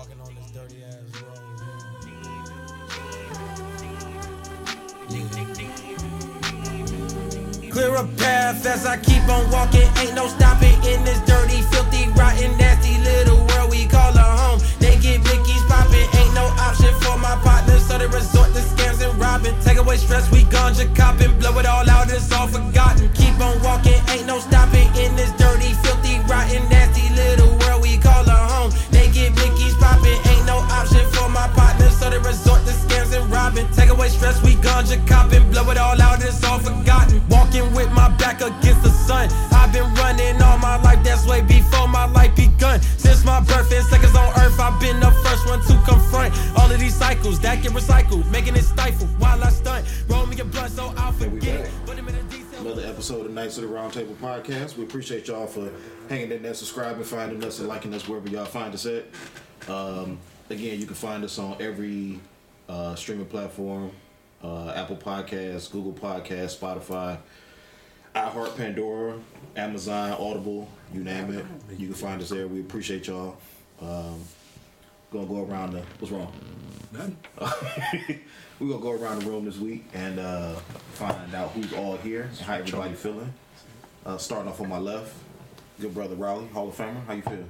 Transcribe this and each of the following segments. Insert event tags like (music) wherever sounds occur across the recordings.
Walking on this dirty ass road. Clear a path as I keep on walking. Ain't no stopping in this dirty, filthy, rotten, nasty little world we call a home. They get blickies popping, ain't no option for my partners, so they resort to scams and robbing. Take away stress, we ganja copping, blow it all out, it's all forgotten. Keep on walking, ain't no stopping in this robbing. Take away stress, we ganja copping, blow it all out, it's all forgotten. Walking with my back against the sun. I've been running all my life, that's way before my life begun. Since my birth and seconds on earth, I've been the first one to confront all of these cycles that get recycled, making it stifle while I stunt. Roll me a blunt so I'll forget. back. Put 'em in a detail. Another episode of Knights of the Roundtable Podcast. We appreciate y'all for hanging in there, subscribing, finding us, and liking us wherever y'all find us at. Um, again, you can find us on every uh, streaming platform uh, Apple Podcasts, Google Podcasts, Spotify, iHeart, Pandora, Amazon, Audible, you name it. You can find us there. We appreciate y'all. Um, gonna go around the. What's wrong? None. (laughs) We're gonna go around the room this week and uh, find out who's all here and how everybody feeling. Uh, starting off on my left, good brother Raleigh, Hall of Famer. How you feel?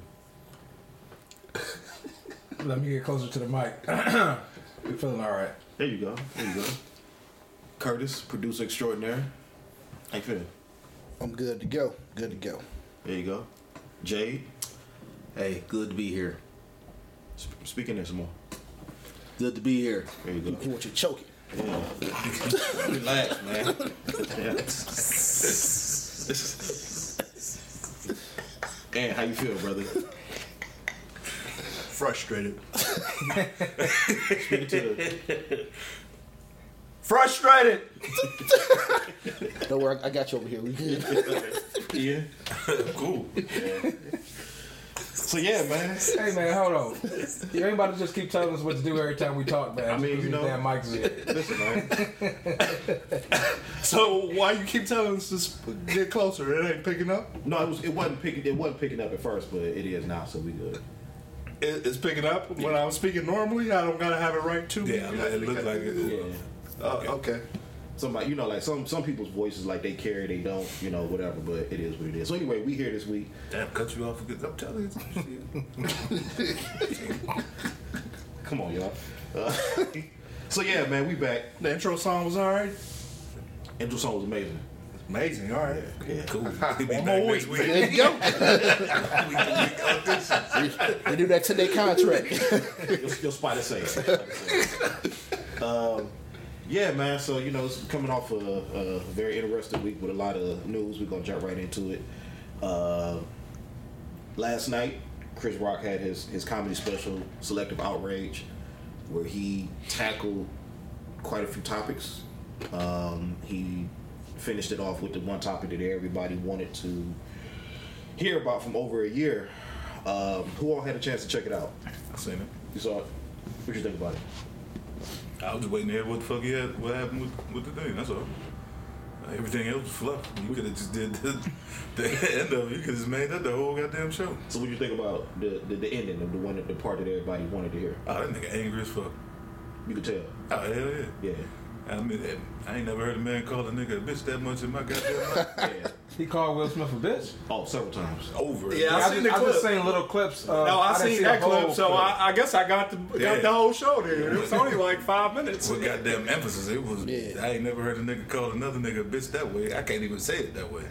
Let me get closer to the mic. (clears throat) we feeling all right. There you go. There you go. Curtis, producer extraordinaire. How you feeling? I'm good to go. Good to go. There you go. Jade, Hey, good to be here. sp- speaking there some more. Good to be here. There you go. You want you choking? Yeah. Relax, man. Yeah. (laughs) and how you feel, brother? Frustrated. (laughs) Speaking to the Frustrated. Don't worry, I I got you over here. We good. (laughs) yeah. Cool. So yeah, man. Hey man, hold on. You ain't about to just keep telling us what to do every time we talk, man. I mean, you know- these damn mics in. (laughs) Listen, man. So why you keep telling us to get closer? It ain't picking up. No, it was. It wasn't picking. It wasn't picking up at first, but it is now. So we good. It, it's picking up when I'm speaking normally. I don't gotta have it right too. Yeah, it looked like it. Yeah. Uh, okay. Somebody, you know, like some some people's voices, like they carry, they don't, you know, whatever. But it is what it is. So anyway, we here this week. Damn, cut you off because I'm telling you some shit. (laughs) Come on, y'all. Uh, (laughs) so yeah, man, we back. The intro song was alright. Intro song was amazing. Amazing. All right. Yeah. Cool. He'll be One back more next week. week. There you go. (laughs) They do that to their contract. your, your spider say. um, yeah, man. So you know, it's coming off a, a very interesting week with a lot of news. We're gonna jump right into it. Uh, last night, Chris Rock had his his comedy special, Selective Outrage, where he tackled quite a few topics. Um, he finished it off with the one topic that everybody wanted to hear about from over a year. Um, who all had a chance to check it out? I seen it. You saw it. What you think about it? I was just waiting to hear what the fuck he had, what happened with, with the thing. That's all. Uh, Everything else was fluff. You could have just did the, (laughs) the end of it. You could have just made that the whole goddamn show. So what you think about the, the the ending of the one the part that everybody wanted to hear? Oh, that nigga angry as fuck. You could tell. Oh, hell yeah. Yeah. I mean, I ain't never heard a man call a nigga a bitch that much in my goddamn life. (laughs) Yeah. He called Will Smith a bitch. Oh, several times. Over. Yeah, I, I just, seen the I just seen little clips. Uh, No, I, didn't seen see that the whole clip, so I, I guess I got the got Yeah. the whole show there. It was only like five minutes. With goddamn emphasis, it was. Yeah. I ain't never heard a nigga call another nigga a bitch that way. I can't even say it that way.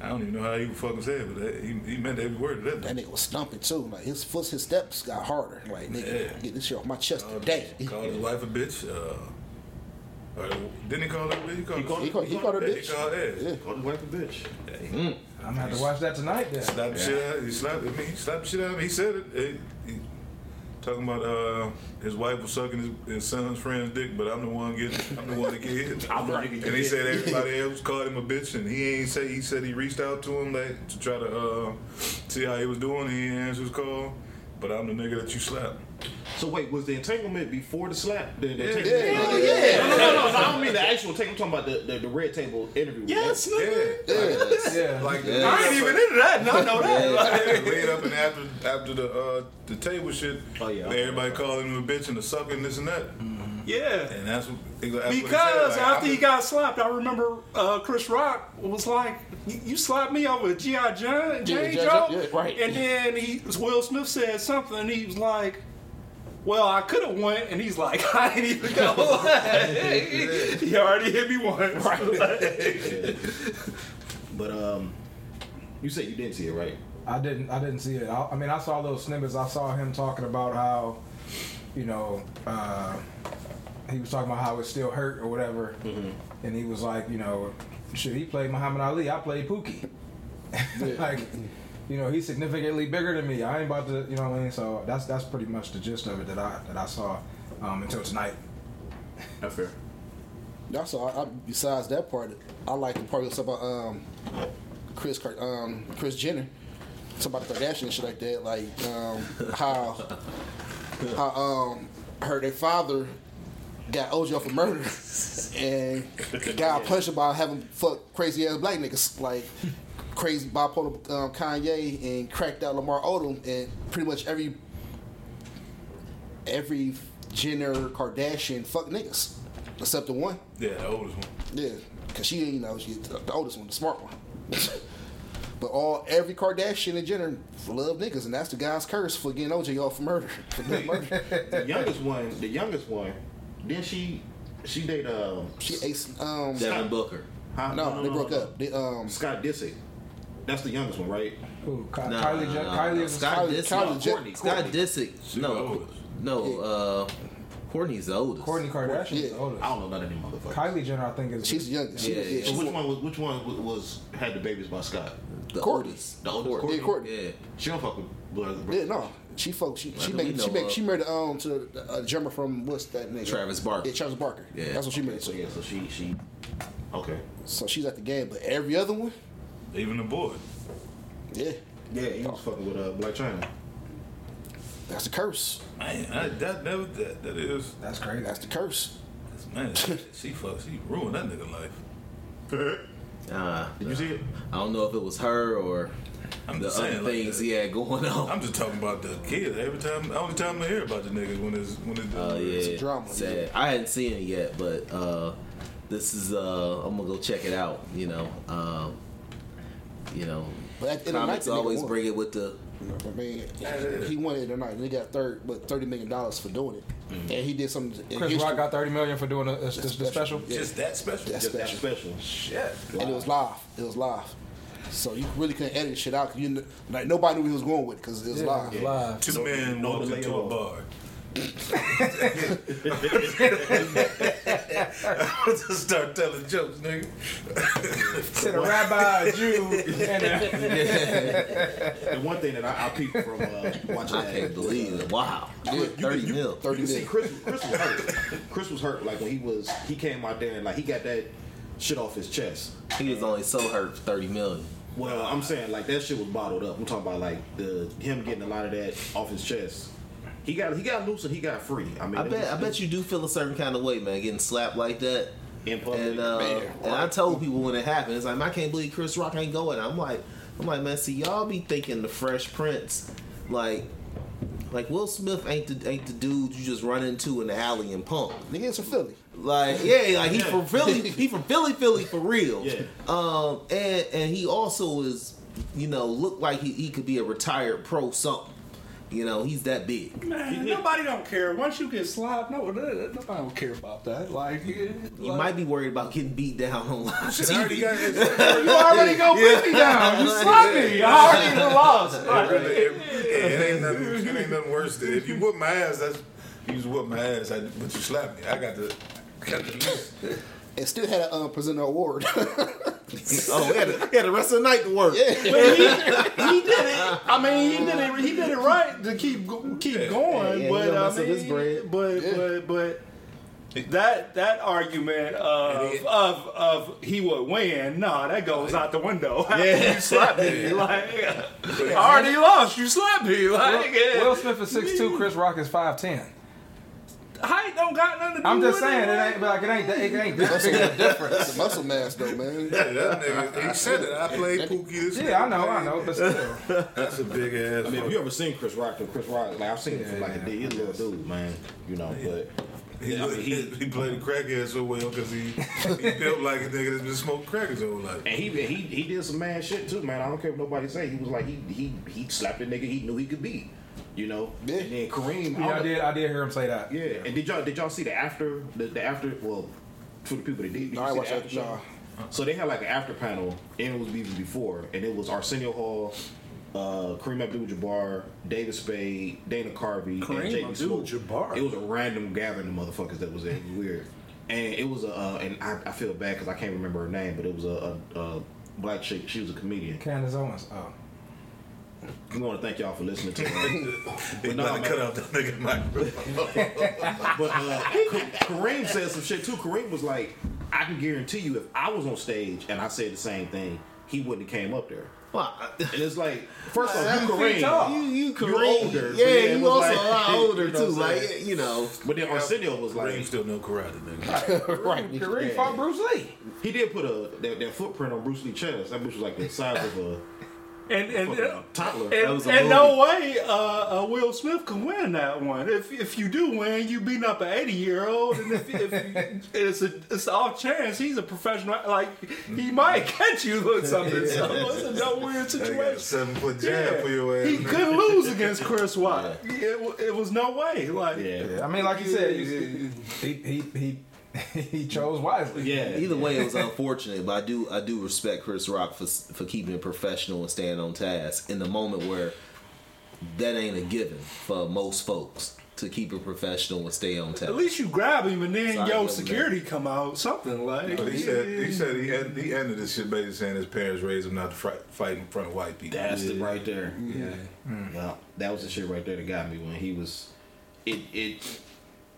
I don't even know how he would fucking say it, but that, he, he meant every word of that. That nigga was stumping too. Like his foot, his steps got harder. Like nigga, Yeah. get this shit off my chest Called, today. called his wife a bitch. Uh, uh, didn't he call her a bitch? He called, He called- He called, he called her yeah, bitch. He called her. Yeah. Called his wife a bitch. Yeah, he I'm gonna have to watch that tonight. Then. slapped the shit out. He slapped. me. he slapped the shit out of him. He said it. He, he, talking about uh, his wife was sucking his, his son's friend's dick, but I'm the one getting. I'm the one that get hit. (laughs) I'm the one that get And he said everybody else called him a bitch, and he ain't say. He said he reached out to him like to try to uh, see how he was doing. He ain't answer his call. but I'm the nigga that you slap. So wait, was the entanglement before the slap? The, the Yeah. entanglement- Yeah, No, no, no, no, no. I don't mean the actual entanglement. I'm talking about the, the, the red table interview. Yes, Yeah. nigga. Yeah. Like, Yeah. I ain't even into that. No, no, that. Like, laid up and after after the uh, the table shit, Oh, yeah. everybody calling him a bitch and a sucker and this and that, Yeah. and that's what that's what Because like, after I'm he got slapped, I remember uh, Chris Rock was like, "You you slapped me over G.I. John, Jane G.I. Joe," Joe, yeah, right. and then he Will Smith said something, and he was like. Well, I could have won, and he's like, (laughs) I ain't even go. (laughs) he already hit me once. right? (laughs) But um, you said you didn't see it, right? I didn't. I didn't see it. I, I mean, I saw those snippets. I saw him talking about how, you know, uh, he was talking about how it still hurt or whatever, and he was like, you know, should he play Muhammad Ali? I played Pookie. like, you know, he's significantly bigger than me. I ain't about to, you know what I mean. So that's that's pretty much the gist of it that I that I saw um, until tonight. That's fair. That's all. I, besides that part, I like the part that's about um, Chris um, Kris Jenner, something about the Kardashian and shit like that. Like um, how how um, her their father got OJ for murder (laughs) and got punished about having fuck crazy ass black niggas like crazy bipolar um, Kanye and cracked out Lamar Odom and pretty much every every Jenner Kardashian fuck niggas except the one. yeah, the oldest one. Yeah, cause she, you know, she the oldest one, the smart one. (laughs) but all every Kardashian and Jenner love niggas, and that's the guy's curse for getting OJ off for murder. (laughs) For murder. (laughs) The youngest one, the youngest one, then she she dated um she ace. Um, Devin Booker. huh? no, they broke up. They, um, Scott Disick. That's the youngest one, right? Ooh, Ky- No, Kylie, no, Jen- no. Kylie is Scott Kylie- Disick. Kylie Jen- Kourtney, Scott Kourtney. Disick. She No, oldest. no. Uh, Kourtney's the oldest. Kourtney Kardashian is the oldest. I don't know none of them motherfuckers. Kylie Jenner, I think, is she's the youngest. Yeah, yeah, yeah. So which one was which one was, was had the babies by Scott? The Kourtney. oldest. The oldest Kourtney. Yeah, Kourtney. Yeah. She don't fuck with blood. Yeah, no. She folks. She she do made she know made she married um to the uh, drummer from what's that nigga? Travis Barker. Yeah, Travis Barker. Yeah. that's what she Okay, married. so So, yeah, so she she okay. so she's at the game, but every other one, Even the boy. yeah, Yeah, he was fucking with uh, Blac Chyna. that's the curse. Man, I, that never that that is that's crazy. That's the curse. man. (laughs) she fuck. She ruined that nigga life. Uh, Did you see it? I don't know if it was her or I'm the just other saying, like, things that. he had going on. I'm just talking about the kid. Every time, only time I hear about the niggas when it's when it's. Oh yeah, drama. Sad. I hadn't seen it yet, but uh, this is. Uh, I'm gonna go check it out. You know, um, you know, But at the end of the night, comics always won. bring it with the. I mean, he won it tonight. and he got third, but thirty million dollars for doing it, mm-hmm. and he did something. Chris. Rock got thirty million for doing a, a, the special. Yeah. Just that special. That's Just that special. special. Shit. and it was live. It was live, so you really couldn't edit shit out. 'cause you like nobody knew he was going with because it was Yeah, live. it was live. Two No- men no walked into a all. Bar. Just start telling jokes, nigga. Said a rabbi, a Jew, and a, And one thing that I, I peeped from uh, watching I that, can't believe it. Wow, you- thirty you- mil. You Thirty can see. Chris, Chris was hurt. Chris was hurt. Like when he was, he came out there and like he got that shit off his chest. He was only so hurt for thirty million. Well, I'm saying like that shit was bottled up. I'm talking about like the him getting a lot of that off his chest. He got he got loose and he got free. I mean, I bet. was- I bet you do feel a certain kind of way, man, getting slapped like that. in public. And uh, Man, and I told people when it happened, it's like I can't believe Chris Rock ain't going. I'm like, I'm like, man, see y'all be thinking the Fresh Prince, like, like Will Smith ain't the ain't the dude you just run into in the alley and punk. Niggas from Philly. Like, yeah, like he from Philly, he from Philly, Philly for real. Yeah. Um, and and he also is, you know, look like he, he could be a retired pro something. You know, he's that big. Man, nobody don't care. Once you get slapped, no, nobody don't care about that. Like, you, You might be worried about getting beat down on live TV. (laughs) you already go beat me down. You (laughs) slapped me. I already lost. It, really, it, it ain't nothing. It ain't nothing worse than if you whoop my ass. That's you just whoop my ass, I, but you slap me. I got the. Got the And still had to um, present an award. (laughs) oh, he had, to, he had the rest of the night to work. But he, he did it. I mean, he did it. He did it right to keep go- keep going. yeah, but I mess up mean, bread. but Yeah. but but that that argument of And he- of of he would win, nah, that goes out the window. (laughs) Yeah, you slapped me. Like I already lost. You slapped me. Like yeah. Will Smith is six two. Chris Rock is 5'10". Height don't got nothing to do I'm just with saying, it like- ain't like it ain't it ain't that big of a difference. It's a muscle mass though, man. Yeah, that nigga, he said it. I played Pookie this Yeah, I know, I know, but still. That's a big ass. I mean, if you ever seen Chris Rock, though, Chris Rock, like I've seen him for like a Yeah, day. He's a little dude, man. You know, but He, I mean, he, he- he played the crackhead so well because he, he (laughs) built like a nigga that's been smoking crack his whole life. and he he he did some man shit too, man. I don't care what nobody say. He was like he he he slapped a nigga he knew he could beat. You know. Yeah. And then Kareem. Yeah, I don't- did I did hear him say that. Yeah. And did y'all did y'all see the after the, the after? Well, for the people that did, did No, you I watched that. after show? Nah. So they had like an after panel, and it was even before, and it was Arsenio Hall, uh, Kareem Abdul-Jabbar, David Spade, Dana Carvey, Kareem and JB Smoove. Abdul-Jabbar. It was a random gathering of motherfuckers that was there. It was weird, and it was a, uh, and I, I feel bad because I can't remember her name, but it was a, a, a black chick. She was a comedian. Candace Owens. Oh. We want to thank y'all for listening to her. He (laughs) no, to cut out that nigga microphone. But uh, Kareem said some shit too. Kareem was like, I can guarantee you, if I was on stage and I said the same thing, he wouldn't have came up there. Well, And it's like, first off, you feet tall. Kareem, you you You're Kareem. older, but Yeah, you also like- a lot older you know too. Like you know, but then Arsenio was Kareem like, still no karate, nigga. (laughs) right. Kareem fought Bruce Lee. he did put a that, that footprint on Bruce Lee chest. That bitch was like the size of a and and. fucking toddler. And, was a and no way uh, uh, Will Smith can win that one. If if you do win, you beating up an eighty year old, and if, if it's a it's an off chance he's a professional. Like he might catch you with something. So (laughs) it's a no win They got a situation. seven foot jab for your ass. He couldn't lose against Chris Rock. It, it was no way. Like yeah. Yeah, I mean, like you said, he he he, he, (laughs) he chose wisely. Yeah. either way, it was (laughs) unfortunate. But I do I do respect Chris Rock for for keeping it professional and staying on task in the moment where that ain't a given for most folks to keep it professional and stay on task. at least you grab him, and then Sorry, yo wasn't security come out. Something like But he said he said he had, he ended this shit basically saying his parents raised him not to fight, fight in front of white people. That's it right there. Yeah. Well, mm. that was the shit right there that got me when he was it it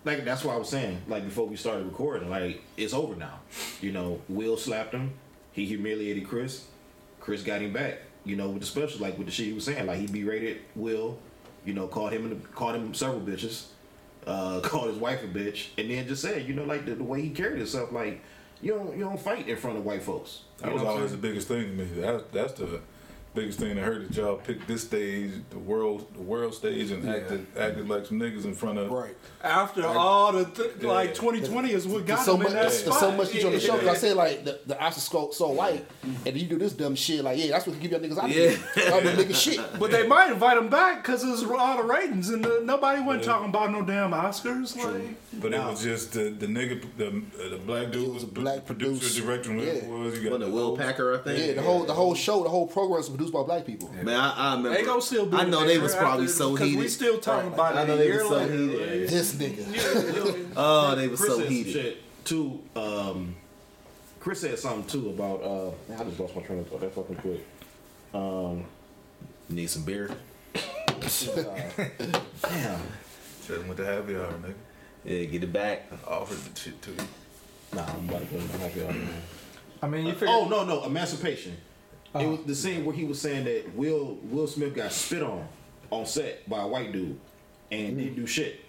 like that's what I was saying, like before we started recording, like it's over now. You know, Will slapped him, he humiliated Chris, Chris got him back, you know, with the special, like with the shit he was saying. Like he berated Will, you know, called him in the, called him several bitches, uh, (laughs) called his wife a bitch, and then just said, you know, like the, the way he carried himself, like you don't you don't fight in front of white folks. That was always the biggest thing to me. That, that's the biggest thing that hurt that y'all picked this stage, the world, the world stage, and acted acted like some niggas in front of. Right. after all the th- like 2020 is what got There's so him much. in that There's spot. so much you on the show. 'cause Yeah. I said like the, the Oscar so, so white, and you do this dumb shit. Like yeah, that's what can keep y'all niggas out. Yeah. Yeah. Y'all been nigga shit. (laughs) But they might invite them back because it was all the ratings, and the, nobody went talking about no damn Oscars. Like, But it was just the the nigga, the uh, the black dude It was was a black producer, producer. director, Yeah. was. You got Wasn't the Will Packer, I think. Yeah, the whole the whole show, the whole program was produced by black people. Man, I, I remember. they gonna still be. I know they was probably so so 'cause heated. We still talking about I it know a they year was so heated. This nigga. (laughs) Oh, they were so said heated. too. Um, Chris said something too about. Uh, man, I just lost my train of thought. That fucking quick. Um, Need some beer. (laughs) damn. Tell him what the happy hour, nigga. Yeah, get it back. Offered the shit to you. Nah, I'm about to go to the happy hour, man. I mean, you figure. Oh no, no, Emancipation. It Uh-huh. was the scene where he was saying that Will Will Smith got spit on on set by a white dude and didn't do shit.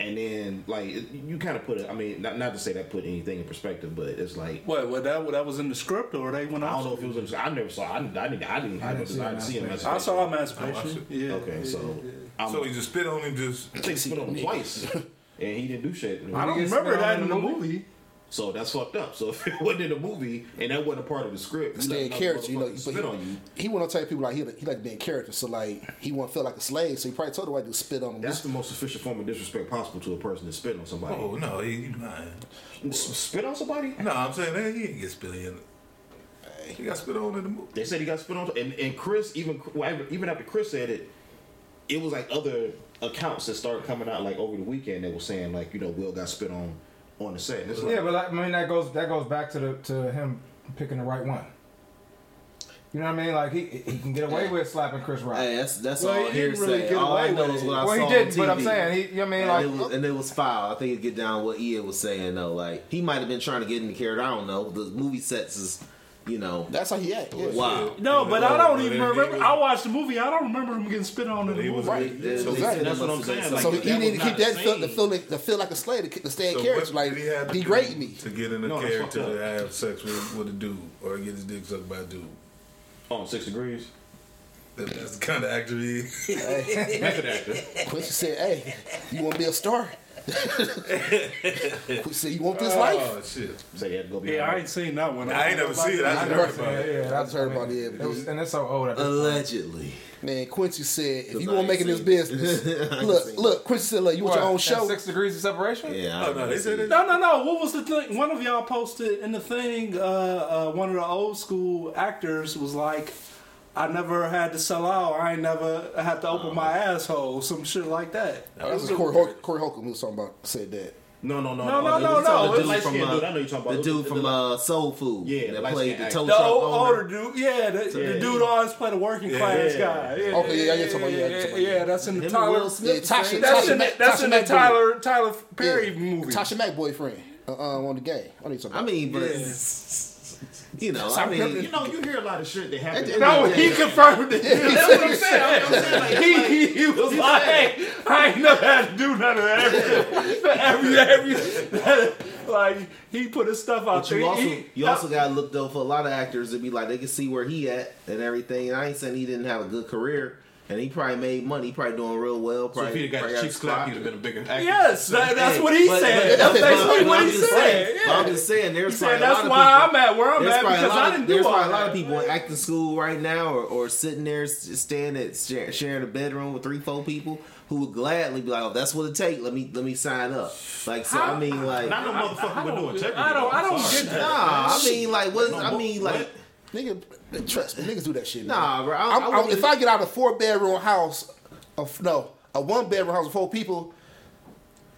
And then like you kind of put it. I mean, not not to say that put anything in perspective, but it's like What? What that? That was in the script, or they went I don't know if it was. In, I never saw. I didn't. I didn't. I didn't have a didn't see desire to see Emancipation. Emancipation. I saw I watched Emancipation. it. Yeah. Okay, so I'm, So he just spit on him, just I think spit on him (laughs) twice, and he didn't do shit. I don't remember that in in the the movie? Movie. So that's fucked up. So (laughs) if it wasn't in the movie and that wasn't a part of the script, you Stay in character, you know. another But motherfucker spit on you. he, he went on telling people like he he like being character, so like he want to feel like a slave. So he probably told the white dude to spit on him. That's the most efficient form of disrespect possible to a person to spit on somebody. oh no, he, he lying. Spit on somebody? No, I'm saying that he ain't get spit in. He got spit on in the movie. They said he got spit on, and, and Chris even well, even after Chris said it, it was like other accounts that started coming out like over the weekend that were saying like you know Will got spit on on the set. And it's like, Yeah, but like, I mean that goes that goes back to the to him picking the right one. You know what I mean? Like he he can get away with slapping Chris Rock. Hey, that's that's Well, all he didn't hearsay. really get all I away know with is it. what I well, saw he didn't, on but I'm saying he. You know what I mean? And, Like it was, and it was foul. I think it get down what Ian was saying though. Like he might have been trying to get in the character. I don't know. The movie sets is, you know, That's how he act. Yeah. wow. No, but I don't even remember. I watched the movie. I don't remember him getting spit on in the He movie. was Right. So exactly. That's what I'm saying, some- So Like, he that need to keep that the feel, to feel like, to feel like a slave to, to stay in So character. what Like did he have to degrade me. to get in the No, character fucked up. to have sex with, with a dude or get his dick sucked by a dude? On six degrees. That, that's the kind of actor he is. Method actor. Quincy said, "Hey, you want to be a star? (laughs) Quincy said, you want this life? Oh shit! Say he had to go Yeah, I ain't seen that one. I ain't never seen it. I I just heard about it. it. Yeah, that's heard about it, it was, and it's so old. At this point. Allegedly. Man, Quincy said, if you want to make this business, (laughs) look, look, Quincy said, look, you want your own show? Six degrees of separation. Yeah. I Oh no, they said it. No, no, no. What was the thing? One of y'all posted in the thing. Uh, uh, one of the old school actors was like, "I never had to sell out. I ain't never had to open my asshole." Some shit like that. That was Corey, Hol- Corey Holcomb who was talking about, said that. No, no, no, No, no, no. no, no. The It's- light from, uh, dude. I know you're talking about The dude from uh, Soul Food. Yeah, the that played the actor. tow The truck old, older dude, yeah, the, the Yeah. dude always played a working class Yeah. guy. Yeah, Okay, yeah, you're talking about- yeah, yeah, yeah, that's in the Him Tyler. Will Smith. Yeah, Tasha, That's Tasha, in the, Mac- that's Tasha in the Mac boy. Tyler Tyler Perry Yeah, movie. Tasha Mac boyfriend uh, uh, on the game. I need something. I mean, but Yeah. You know, I mean, You know, you hear a lot of shit that happens. At the no, end he confirmed it. That's what I'm saying. I'm, I'm saying (laughs) like, he, he was like, hey, I ain't never had to do none of that. (laughs) Every, every, (laughs) like, he put his stuff out But there. you also He- you also gotta look though for a lot of actors to be like they can see where he at and everything. And I ain't saying he didn't have a good career, and he probably made money. He probably doing real well. So Probably, if he'd have got probably a got cheap he'd have been a bigger actor. Yes, that, that's what he but- said. but- That's but- basically but what I'm he said. saying- but I'm just saying, there's said probably a that's lot why people. I'm at where I'm at because lot I didn't there's do all probably a lot of people in acting school right now, or, or sitting there s- staying at sharing a bedroom with three, four people who would gladly be like, "Oh, that's what it take. Let me let me sign up." Like, so I mean, like, Not no motherfucker would do integrity. I don't, I don't get that. nah. I mean, like, what? No, I mean, what- like, Nigga, trust me, niggas do that shit. Man. nah, bro. I, I'm, I I'm, if I get out of a four bedroom house, of no, a one bedroom house with four people,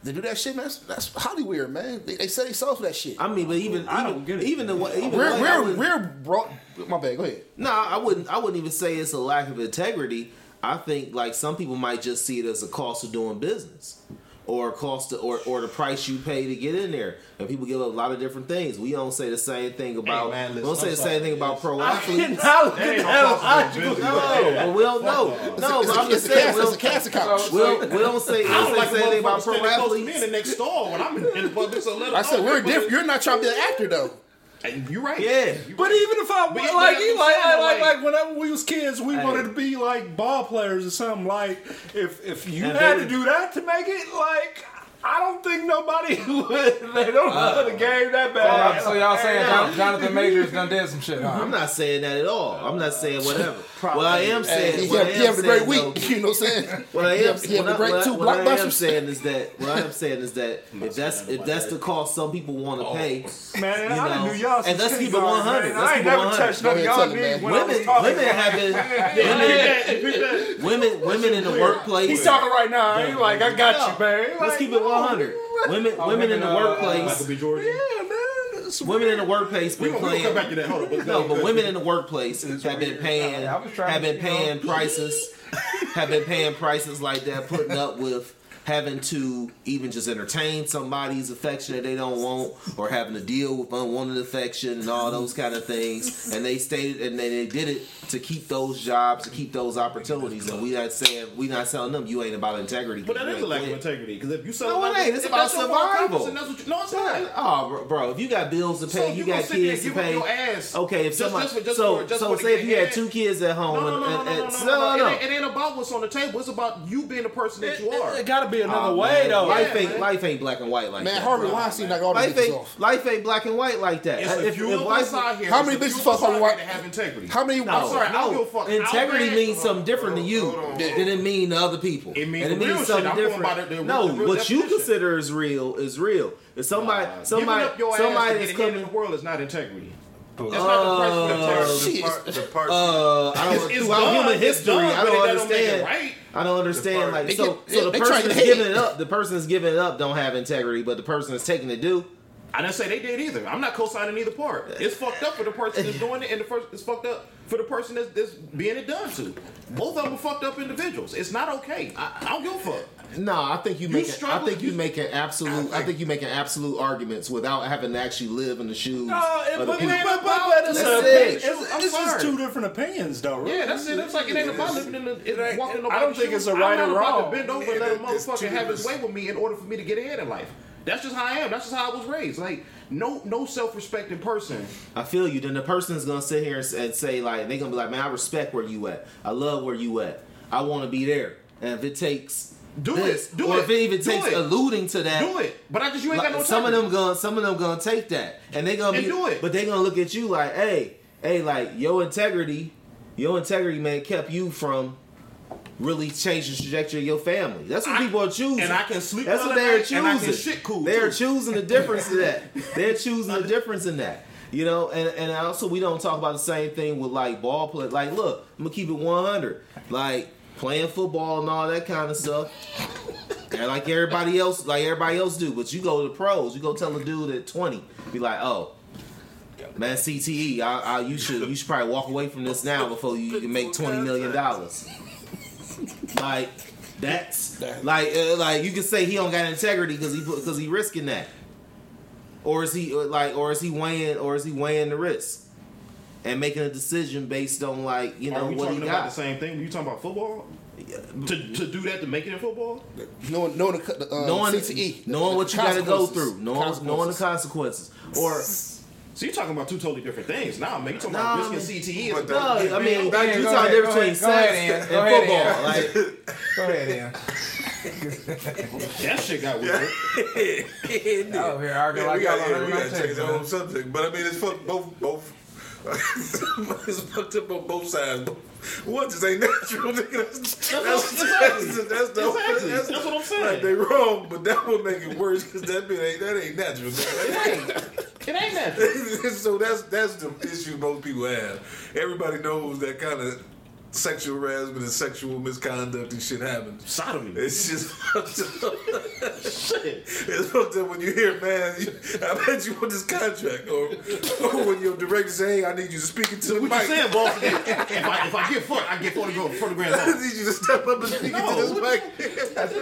they do that shit, man. That's, that's Hollywood, man. They, they say they sold for that shit. I mean, but even I even don't get it. even the one- even we're like, we're we're brought. My bad. Go ahead. No, I wouldn't. I wouldn't even say it's a lack of integrity. I think like some people might just see it as a cost of doing business, or cost to, or or the price you pay to get in there. And people give up a lot of different things. We don't say the same thing about. man, we don't say I'm the sorry. same thing about pro I athletes. (laughs) cannot look That at ain't no that cost of doing logical. No, but we'll no, no. it's but a, I'm just saying, cast, we'll, it's a couch. we'll, we don't say, we I don't don't like say anything about pro standing close me in the next stall when I'm in, in the public. So I said we're different. You're not trying to be an actor though. Uh, you're right. Yeah. You're But right. even if I But like, yeah, like, like, like, whenever we was kids, we Hey. wanted to be like ball players or something. Like, if if you And had they- to do that to make it, like, I don't think nobody (laughs) would. They don't uh, know the game that So, bad. y'all- so y'all saying Hey, Jon- Jonathan Majors done did some shit, huh? I'm not saying that at all. I'm not saying whatever. What I am Hey, saying, he what I have, am he have a great saying, though, week. You know what I'm saying? What I am, he have what great I- two what I am saying is that what I am saying is that if that's if that's the cost some people want to oh. pay, Man, you I know, done knew y'all and let's keep it 100. man. Let's I keep ain't it never 100. touched none of y'all ahead, tell knees him, when I was women women have been women (laughs) women women in the workplace. He's talking right now. He's like, I got you, man. Let's keep it 100. Women Oh, women in the women, uh, workplace. Michael B. Jordan. Yeah, man. Women in the workplace We been we gonna come back playing. to that. Hold on. But No, but women in the workplace have been paying I was trying have been paying prices have been paying prices like that, putting up with having to even just entertain somebody's affection that they don't want, or having to deal with unwanted affection and all those kind of things. And they stated and they, they did it to keep those jobs, to keep those opportunities. And we not saying we not telling them you ain't about integrity. But that is a lack of integrity. Because if you sell, No, it ain't. It's about that's your core survival. and that's what you, no, it's not. Oh, bro, if you got bills to pay, So you, you got kids to and give up pay. your ass Okay, if somebody, just just so just so say if you had two kids at home, No, no, no, and, no, no, no, no, no, no, It, ain't, it ain't about what's on the table. It's about you being the person that you are. It gotta be another Oh, way man, though. Life Yeah, ain't man. life ain't black and white like Man, that. Harvey bro. Weinstein knocked all the Life bitches ain't off. life ain't black and white like that. It's if, few if of life, us here. How many bitches few of us fuck Harvey out Wein- that have integrity. How many? No. I'm sorry, I don't give a fuck. integrity means bad- something different to you Hold on. than it mean to other people. It mean and it the real means shit. something I'm going different. by the- the- no, what you consider is real is real. If somebody, somebody, somebody ass to that's coming. in the world is not integrity. That's Uh, not the price for integrity. The part, the part Uh, I don't. It's- it's throughout done. human history, done, I don't it doesn't understand. right. I don't understand. Like They so, get- so the they person trying that's giving it up, the person that's giving it up, don't have integrity, but the person that's taking it do. I didn't say they did either. I'm not co-signing either part. It's fucked up for the person that's doing it, and the first it's fucked up for the person that's, that's being it done to. Both of them are fucked up individuals. It's not okay. I, I don't give a fuck. No, I think you You make. I struggle- think you you- make an absolute. I I- think you making absolute arguments without having to actually live in the shoes. No, it, of the but, but, but, but it's, a, it. it's, I'm it's just two different opinions, though. Right? Yeah, that's it. It's like it ain't about living in the it ain't- walking in I don't think shoes. it's a right I'm or not about wrong. to bend over and let a motherfucker have his way with me in order for me to get ahead in life. That's just how I am. That's just how I was raised. Like no no self respecting person. I feel you. Then the person is gonna sit here and, and say like they're gonna be like, man, I respect where you at. I love where you at. I want to be there. And if it takes Do this, it. Do or it. if it even Do takes it. alluding to that, Do it. But I just you ain't like, got no time. some of them gonna some of them gonna take that, and they gonna And be do it. but they gonna look at you like, hey, hey, like your integrity, your integrity man kept you from really changing the trajectory of your family. That's what I- people are choosing. and I can sleep That's what they're choosing. and I can shit cool, They're choosing the difference to that. (laughs) They're choosing the difference in that. You know, and, and also we don't talk about the same thing with like ball play. Like, look, I'm gonna keep it 100. Like playing football and all that kind of stuff. And like everybody else, like everybody else do. But you go to the pros. You go tell a dude at 20, be like, oh. Man, CTE, I, I, you should you should probably walk away from this now before you can make twenty million dollars. Like that's like uh, like you can say he don't got integrity because he because he risking that, or is he uh, like or is he weighing or is he weighing the risk and making a decision based on like you know Are we what he talking about the same thing? Are You talking about football? To, to do that to make it in football? Knowing, knowing the, the um, Knowing CTE, knowing the what you got to go consequences. through, knowing knowing the Consequences. consequences, or So you're talking about two totally different things. Nah, man, you're talking Nah, about risking CTE. but as no, opposed to I mean Go you're talking ahead, difference between ahead, go ahead, sex and Go ahead, football. Like Go ahead, Ian. that shit got weird. Oh, here arguing Yeah, like we y'all got on yeah, we got to change the whole subject, but I mean it's fucked both both. It's fucked up on both sides. One just ain't natural. nigga. That's, that's, exactly. that's, that's, the- Exactly. that's, That's what I'm saying. Like they wrong, but that would make it worse because that bit ain't that ain't natural. nigga. It ain't natural. (laughs) so that's that's the issue most people have. Everybody knows that kind of sexual harassment and sexual misconduct and shit happens. Sodomy. It's just. Shit. It's fucked up when you hear, man, you, I bet you want this contract. Or, or when your director say, hey, I need you to speak into the What mic. you saying, boss? if, I, if I get fucked, I get 40 grand, 40 grand (laughs) I off. need you to step up and speak No. into this mic.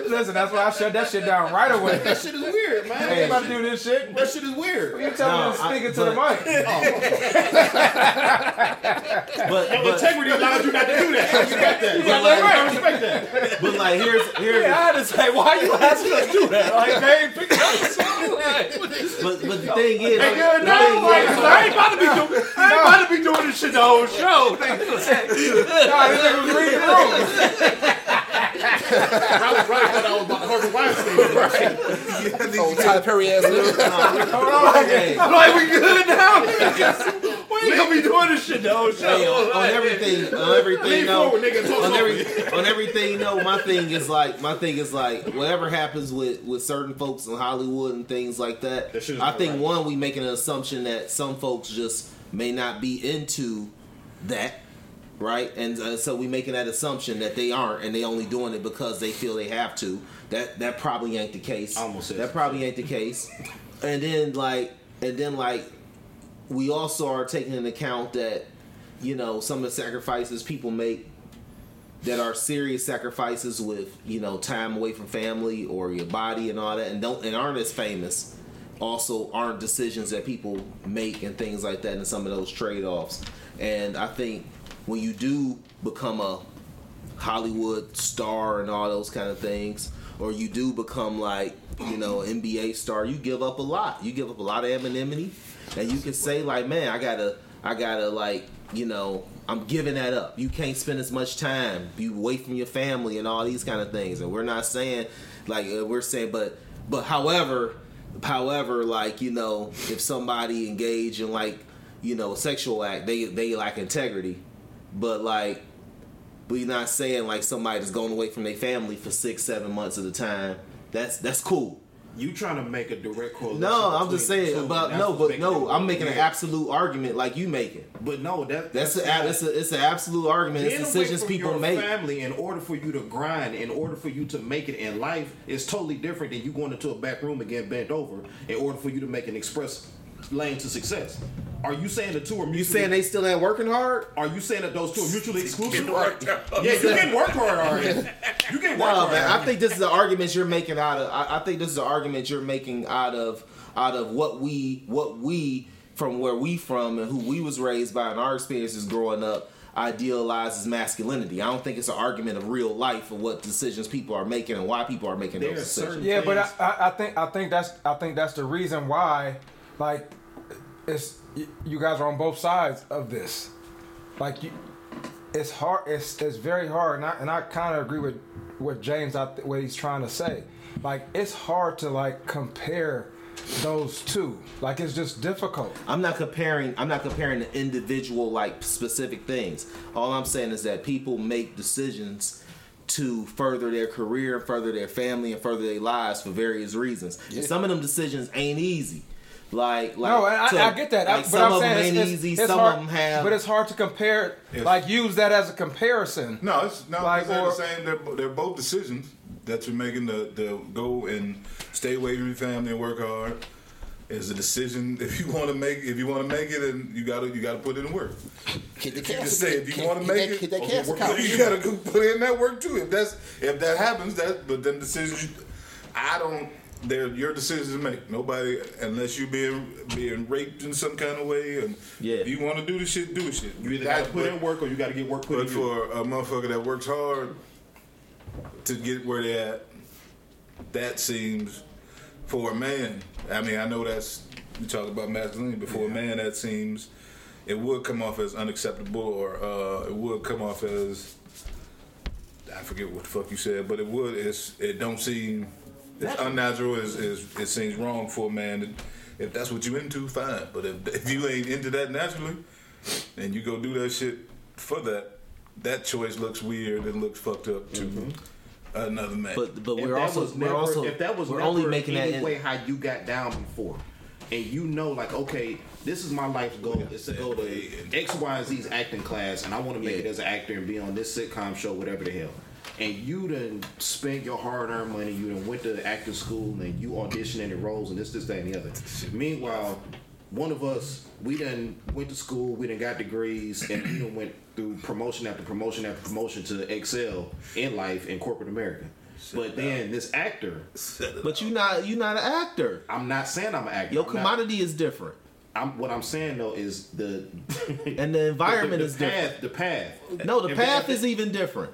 Listen, that's why I shut that shit down right away. That shit is weird, man. I ain't about to do this shit. That shit is weird. You tell No, me to I- speak into the mic. Oh. (laughs) But, Your but, integrity allows you not to do that. (laughs) I respect that. That's. I respect that. but like here's here's Yeah, I to say, why you asking us to do that? Like, (laughs) they ain't picking up the but but the thing is, Hey, the thing like, is- I ain't about to be doing, I ain't about to be doing this shit the whole show. (laughs) Nah, this nigga was reading the room. I was right, but I was about to Harvey Weinstein. (laughs) Right. Oh, Tyler Perry ass nigga. Hold on. Hey, I'm like, we good now? we ain't gonna be doing this shit the whole show. hey, on, on everything, on everything, no, forward, nigga, and talk on every, on everything, no. My thing is like, my thing is like, whatever happens with with certain folks in Hollywood and things like that. That I think right. one, we making an assumption that some folks just may not be into that. Right, and uh, so we making that assumption that they aren't, and they only doing it because they feel they have to. That that probably ain't the case. Almost that probably ain't the case. And then like, and then like, we also are taking into account that you know some of the sacrifices people make that are serious sacrifices with you know time away from family or your body and all that and don't and aren't as famous also aren't decisions that people make and things like that and some of those trade-offs and i think when you do become a hollywood star and all those kind of things or you do become like you know nba star you give up a lot. You give up a lot of anonymity. And you can say like man i gotta i gotta like you know i'm giving that up. You can't spend as much time. You away from your family and all these kind of things. And we're not saying like uh, we're saying but but however however like you know if somebody engage in like you know sexual act they they lack integrity but like we're not saying like somebody's going away from their family for six seven months at a time that's that's cool You trying to make a direct correlation? No, I'm just saying two, about no, but no, I'm making an absolute argument like you making. But no, that That's a, that's a it's an absolute argument. It's decisions people your make. Family, in order for you to grind, in order for you to make it in life, is totally different than you going into a back room and getting bent over in order for you to make an express lane to success. Are you saying the two are mutually? You saying they still ain't working hard? Are you saying that those two are mutually exclusive? worked hard. Yeah, you can work hard already. You can work (laughs) No, hard. man. I think this is the argument you're making out of. I, I think this is the argument you're making out of out of what we what we from where we from and who we was raised by and our experiences growing up idealizes masculinity. I don't think it's an argument of real life of what decisions people are making and why people are making There those are decisions. certain- Yeah, but I, I think I think that's I think that's the reason why, like, it's you guys are on both sides of this. Like you, it's hard. It's it's very hard, and I and I kind of agree with what James I what he's trying to say. Like it's hard to like compare those two. Like it's just difficult. I'm not comparing. I'm not comparing the individual like specific things. All I'm saying is that people make decisions to further their career, further their family, and further their lives for various reasons. And some of them decisions ain't easy. Like, like No, I, to- I get that. I- but some I'm of saying them ain't it's, it's, easy. it's some hard, of them have. but it's hard to compare. Yes. Like use that as a comparison. No, it's no. Like, Like, they're or- the same. They're, they're both decisions that you're making to, to go and stay away from your family and work hard. Is a decision (laughs) if you want to make if you want to make it and you gotta you gotta put in work. Hit the If you cash. say if you want to hit make that- it, hit that work- account. (laughs) you gotta put in that work too. If that's if that happens, that but then decisions. I don't. They're your decisions to make. Nobody unless you being being raped in some kind of way and Yeah. if you want to do the shit, do the shit. You either got to put in work or you got to get work put but in you. for a motherfucker that works hard to get where they at, that seems for a man. I mean, I know that's you talk about masculinity, but for a man, that seems it would come off as unacceptable, or uh, it would come off as I forget what the fuck you said, but it would. It's it don't seem it's unnatural. Is is it seems wrong for a man. If that's what you into, fine. But if if you ain't into that naturally, and you go do that shit for that, that choice looks weird and looks fucked up to mm-hmm. another man. but but if we're also was we're never, also if that was we're never only making that any in, way how you got down before, and you know, like, okay, this is my life's goal is to go to X, Y, and Z's acting class, and I want to make it as an actor and be on this sitcom show, whatever the hell. And you done spent your hard-earned money. You done went to acting school, and you auditioning in roles, and this, this, that, and the other. Meanwhile, one of us, we done went to school, we done got degrees, and we done went through promotion after promotion after promotion to excel in life in corporate America. But then this actor, but you not you not an actor. I'm not saying I'm an actor. Your I'm not- commodity is different, I'm, what I'm saying though is the and the environment (laughs) the, is the different. path, the path. No, the If- path if- is even different.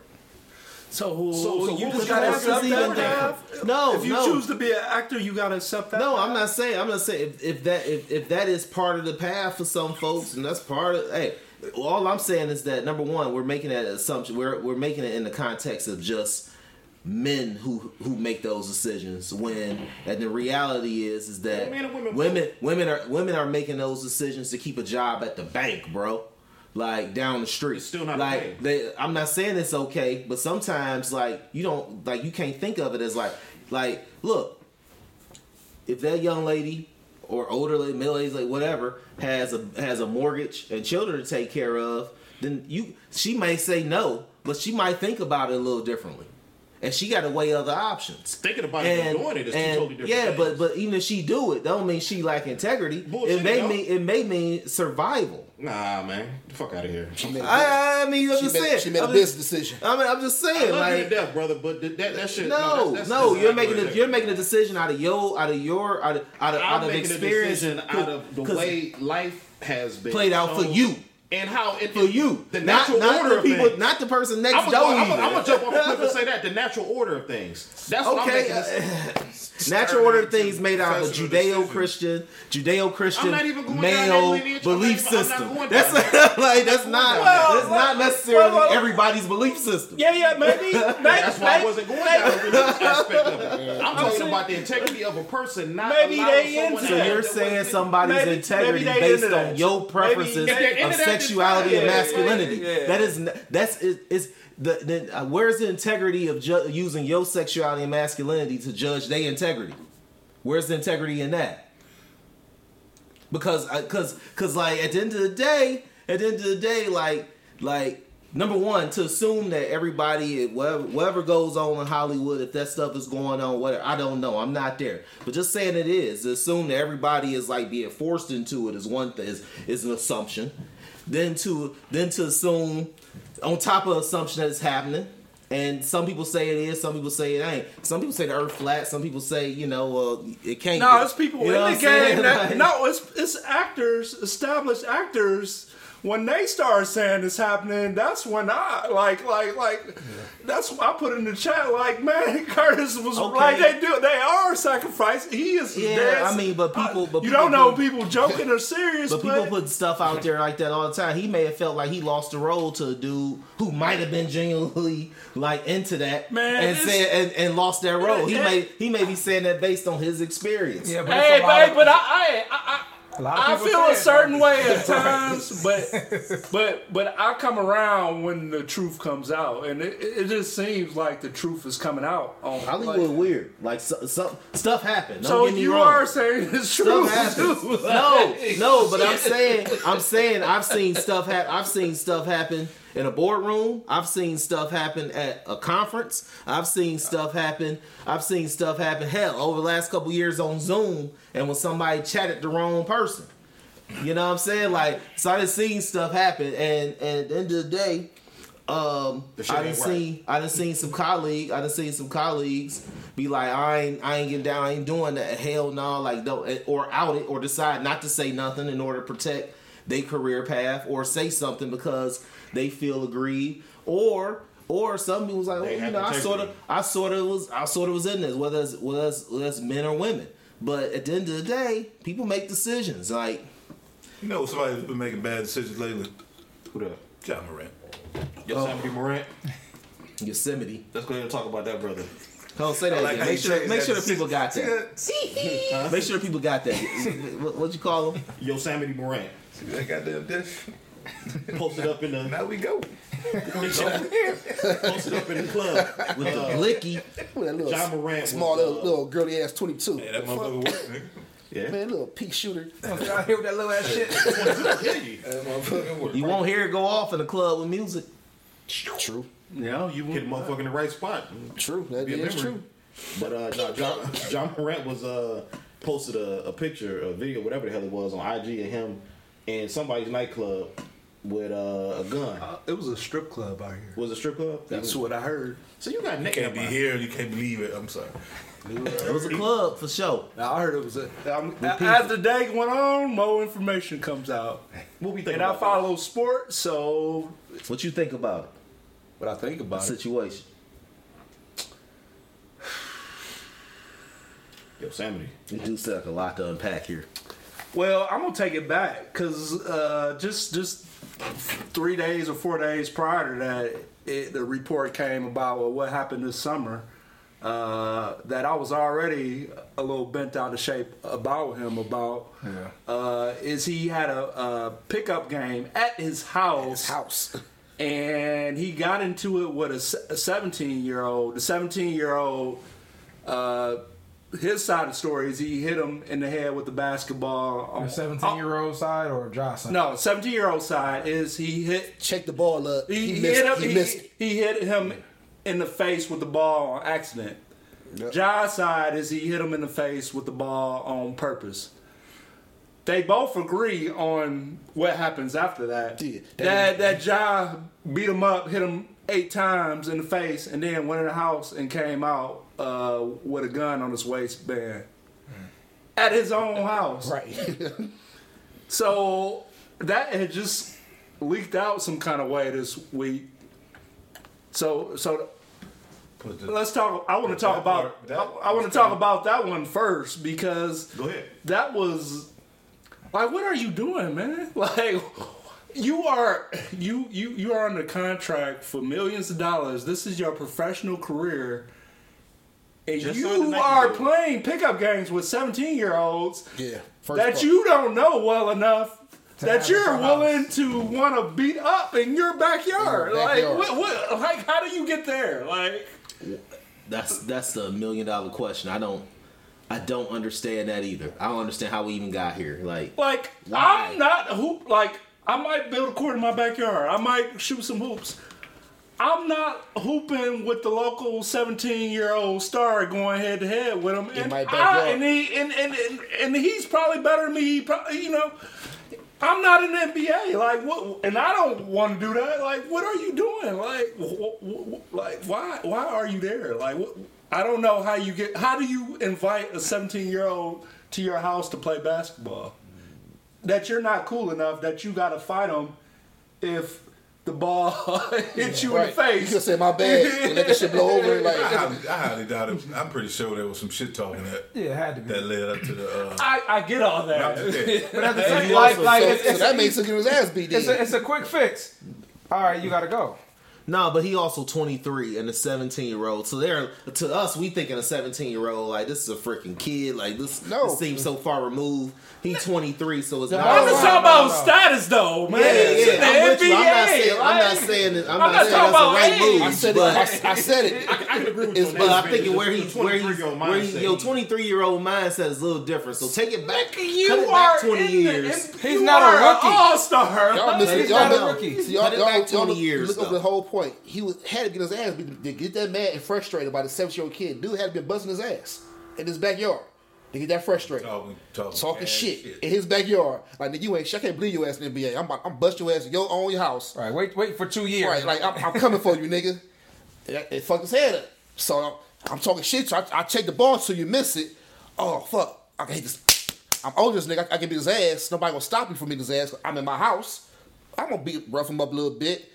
So, So- so you just gotta you accept even that different? path? No, If you no. choose to be an actor, you gotta accept that. No, I'm not saying. I'm not saying if, if that if, if that is part of the path for some folks, and that's part of. Hey, all I'm saying is that number one, we're making that assumption. We're we're making it in the context of just men who who make those decisions. When and the reality is is that Men women women women are women are making those decisions to keep a job at the bank, bro. Like down the street. It's still not like okay. they, I'm not saying it's okay, but sometimes like you don't like you can't think of it as like like look if that young lady or older lady, middle aged like whatever has a has a mortgage and children to take care of, then you she may say no, but she might think about it a little differently. And she got to weigh other options. Thinking about it and doing it is two and- totally different Yeah, things. but but even if she do it, don't mean she lack integrity. Bullshit, it may though. mean it may mean survival. Nah, man, the fuck out of here. She made a, I, I mean, I'm she just made, saying. she made a I'm business just, decision. I mean, I'm just I saying, love you like, to death, brother, but that that shit. no, that's, that's, no, that's you're making a, you're making a decision out of your out of your out of out of, out I'm of experience a decision out of the way life has been played out for you. And how it for you, the not, natural not order the of things. not the person next door. either. I'm gonna jump off the cliff and (laughs) say that the natural order of things. That's what I'm Okay, uh, (laughs) natural order of things made out of a Judeo-Christian, Judeo-Christian I'm not even going down male lineage. Belief even- system. That's (laughs) like that's not Well, that's well, not necessarily well, well, everybody's belief system. Yeah, yeah, maybe. maybe That's why I wasn't going down the religious aspect of it. I'm talking about the integrity of a person, not Maybe they someone into So you're saying somebody's integrity maybe they based into on that. your Maybe- preferences if they're into of that, then sexuality and masculinity. That is that's is, is the, the uh, where's the integrity of ju- using your sexuality and masculinity to judge their integrity? Where's the integrity in that? Because, because, because, like at the end of the day, at the end of the day, like, like number one, to assume that everybody, whatever, whatever goes on in Hollywood, if that stuff is going on, whatever, I don't know. I'm not there, but just saying it is. To assume that everybody is like being forced into it is one thing. Is, is an assumption. Then to then to assume on top of assumption that it's happening. And some people say it is, some people say it ain't. Some people say the earth flat, some people say, you know, uh, it can't No, be. it's people You know in the game. That, (laughs) Like- no, it's it's actors, established actors. When they start saying it's happening, that's when I like, like, like. That's what I put in the chat. Like, man, (laughs) Curtis was Okay. like they do. They are sacrificing. He is. Yeah, dead. I mean, but people- but you people don't know put- people joking or serious. But (laughs) But, people put stuff out there like that all the time. He may have felt like he lost the role to a dude who might have been genuinely like into that, Man, and said and, and lost that role. He it- may he may be saying that based on his experience. Yeah, but hey, it's a lot babe, of- but I, I, I, a lot of I people feel a certain though. way at (laughs) times, but but but I come around when the truth comes out, and it, it just seems like the truth is coming out. On Hollywood like- weird. Like so, so, stuff happened. So get you wrong. are saying it's true. (laughs) no, no, but I'm saying, I'm saying, I've seen stuff happen. I've seen stuff happen in a boardroom. I've seen stuff happen at a conference. I've seen stuff happen. I've seen stuff happen. Hell, over the last couple years on Zoom, and when somebody chatted the wrong person. You know what I'm saying? Like, so I done seen stuff happen, and, and at the end of the day, um, I done seen I done seen some colleague I done seen some colleagues be like I ain't I ain't getting down I ain't doing that hell no like don't or out it or decide not to say nothing in order to protect their career path or say something because they feel aggrieved or or some people was like, They oh, you know, I sort of, I sort of was, I sort of was in this, whether it's, whether it's, whether it's men or women. But at the end of the day, people make decisions. Like, You know somebody who's been making bad decisions lately? Who the? Ja Morant. Yosemite oh. Morant. Yosemite. Let's go ahead and talk about that, brother. Don't say that. like again. Make sure, make sure the people got that. (laughs) Make sure the people got that. What, what'd you call them? Yosemite Morant. See that goddamn dish? (laughs) Posted up in the Now we go. (laughs) posted up in the club with uh, Blicky. With that little Ja Morant small was, little, uh, little girly ass 22. Yeah, that motherfucker work, nigga. yeah. Man, little peak shooter. (laughs) Y'all hear that little ass shit? That motherfucker work. You won't hear it go off in the club with music. True. Yeah, you Hit a want motherfucker in the right spot. True. That Be is true. But uh, no, John, Ja Morant was uh posted a, a picture, a video, whatever the hell it was, on IG of him in somebody's nightclub with uh, a gun. It was a strip club out here. Was a strip club? That's what I heard. So you got You can't be here. You can't believe it. I'm sorry. It was a club for sure. Now, I heard it was a. Um, as the day went on, more information comes out, What we think and I about follow sports, so What you think about it? what I think the about it. situation? this? Yosemite. You do sound like a lot to unpack here. Well, I'm gonna take it back because uh, just just three days or four days prior to that, it, the report came about well, what happened this summer. Uh, that I was already a little bent out of shape about him. About Yeah. uh, is he had a, a pickup game at his house, His house. (laughs) and he got into it with a 17 year old. The 17 year old, uh, his side of the story is he hit him in the head with the basketball. On on- the um, 17 year old side or Ja's side? No, 17 year old side is he hit Check the ball up. he, He, he missed. hit him he he, missed. he hit him in the face with the ball on accident. Yep. Ja's side is he hit him in the face with the ball on purpose. They both agree on what happens after that. Yeah, that that Ja beat him up, hit him eight times in the face, and then went in the house and came out uh, with a gun on his waistband at his own house. (laughs) Right. (laughs) So that had just leaked out some kind of way this week. So so the- let's talk. I want to talk That about. part- that- I, I want to talk about that one first because Go ahead. that was like, what are you doing, man? (laughs) Like. You are you you you are under contract for millions of dollars. This is your professional career, and Just so the you Nike are deal. playing pickup games with seventeen year olds yeah. First that part. you don't know well enough that have you're at willing to want to beat up in your backyard. In your Like what, what? Like how do you get there? Like That's that's the million dollar question. I don't I don't understand that either. I don't understand how we even got here. Like, Like Why? I'm not a hoop. Like I might build a court in my backyard. I might shoot some hoops. I'm not hooping with the local 17 year old star going head to head with him. And, my I, and, he, and, and, and, and he's probably better than me. He probably, you know, I'm not in the NBA. Like what? And I don't want to do that. Like what are you doing? Like wh- wh- like why why are you there? Like what? I don't know how you get. How do you invite a 17 year old to your house to play basketball? That you're not cool enough that you got to fight them if the ball (laughs) hits you in the You face. could say my bad (laughs) and let that shit blow over. I Like, highly, I highly doubt it. I'm pretty sure there was some shit talking that Yeah, it had to be. that led up to the. Uh, I, I get all that. I'm. But at the And same he like, also- like so, it's, so it's, that makes him get his ass beat. it's, a, it's a quick fix. All right, you got to go. No, but he also 23 and a 17 year old. So they're to us, we thinking a 17 year old like this is a freaking kid. Like this, No. this seems so far removed. He's 23, so it's No, not. I'm just talking about no. status, though, man. Yeah, It's yeah, I'm with you. I'm not saying. I'm not saying. that- I'm, I'm not not saying talking that's the about right age. move. I said it. I, I said it. I, I can agree with you. But I'm thinking where he, The where he, where he, mindset. your 23 year old mindset is a little different. So take it back. You cut it are back 20 in the- years. in- He's not a rookie. An all-star. Y'all missing, He's y'all, not a rookie. see, y'all, Cut it y'all, back y'all 20 years, look over though. the whole point. He was, had to get his ass beat to get that mad and frustrated by the seven year old kid. Dude had to be busting his ass in his backyard to get that frustrated. talking, talking, Talking ass shit, in his backyard. Like, nigga, you ain't, shit, I can't believe your ass in the NBA. I'm, about- I'm busting your ass in your own house. All right, wait, wait for two years. Right, like, I'm, I'm coming for you, nigga. It, it fucked his head up. So I'm talking shit, so I, I take the ball so you miss it. Oh, fuck. I can hit this. I'm older than this nigga. I, I can beat his ass. Nobody gonna stop me from beating his ass. I'm in my house. I'm gonna beat, rough him up a little bit.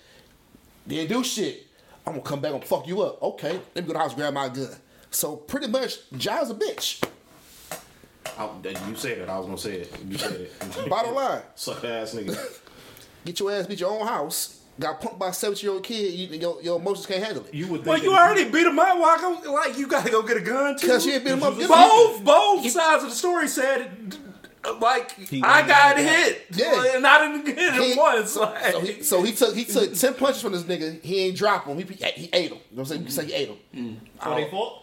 Didn't do shit. I'm gonna come back and fuck you up. Okay, let me go to the house grab my gun. So pretty much, Ja's a bitch. I, you said it. I was gonna say it. You said it. (laughs) Bottom line, Suck ass nigga. get your ass beat your own house. Got punked by a 17 year old kid. You, your, your emotions can't handle it. You would think. Well, you that- already beat him up. Why go, like you got to go get a gun too? Because he ain't beat him up. Both both sides of the story said like He I got to hit, Yeah. and I didn't hit him He- once. Like, So he, so he took he took ten punches from this nigga. He ain't drop him. He, he ate him. You know what I'm saying? You can say he ate him. Mm. Oh, they fought?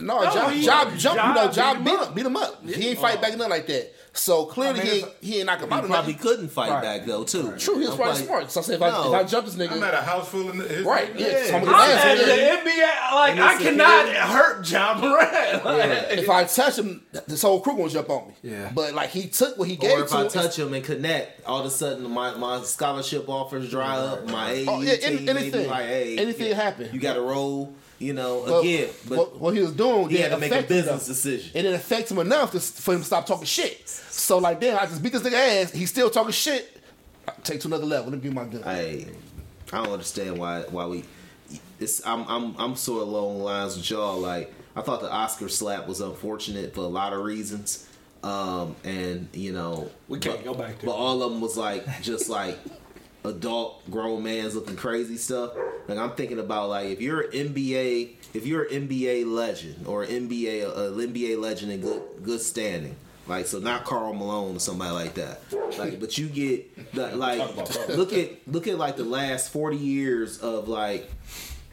No, oh, No, Job, he- Job jumped. You know, Job Job beat beat him him, beat him up. He ain't fight back nothing like that. So clearly I mean, he ain't, he ain't knock him He out. or probably nothing. couldn't fight Right. back though too. True, he was I'm probably smart. So I say if, I, if I jump this I'm nigga, at a house full of his right? Yeah, Yeah. so I'm gonna I'm at the. NBA. Like I cannot kid. hurt Ja Morant. (laughs) Like, If I touch him, this whole crew gonna jump on me. Yeah. But like he took what he gave Or if to I touch him and connect, all of a sudden my, my scholarship offers dry up. My AU Oh, yeah, any- team may anything. like, hey, Anything you- happen. You got to roll. You know, But again, but what, what he was doing, he had to make a affect him business enough. decision. It didn't affect him enough to, for him to stop talking shit. So like, damn, I just beat this nigga ass. He's still talking shit. I take to another level. Let me give my gun. I I don't understand why why we. It's I'm I'm I'm sort of along the lines with y'all. Like I thought the Oscar slap was unfortunate for a lot of reasons, um, and you know We can't but- go back to But it. all of them was like just like adult grown man's looking crazy stuff. Like I'm thinking about like if you're an NBA if you're an NBA legend or an NBA uh, NBA legend in good good standing. Like so, not Karl Malone or somebody like that. Like, but you get the, (laughs) like Talk about Karl. look at look at like the last forty years of like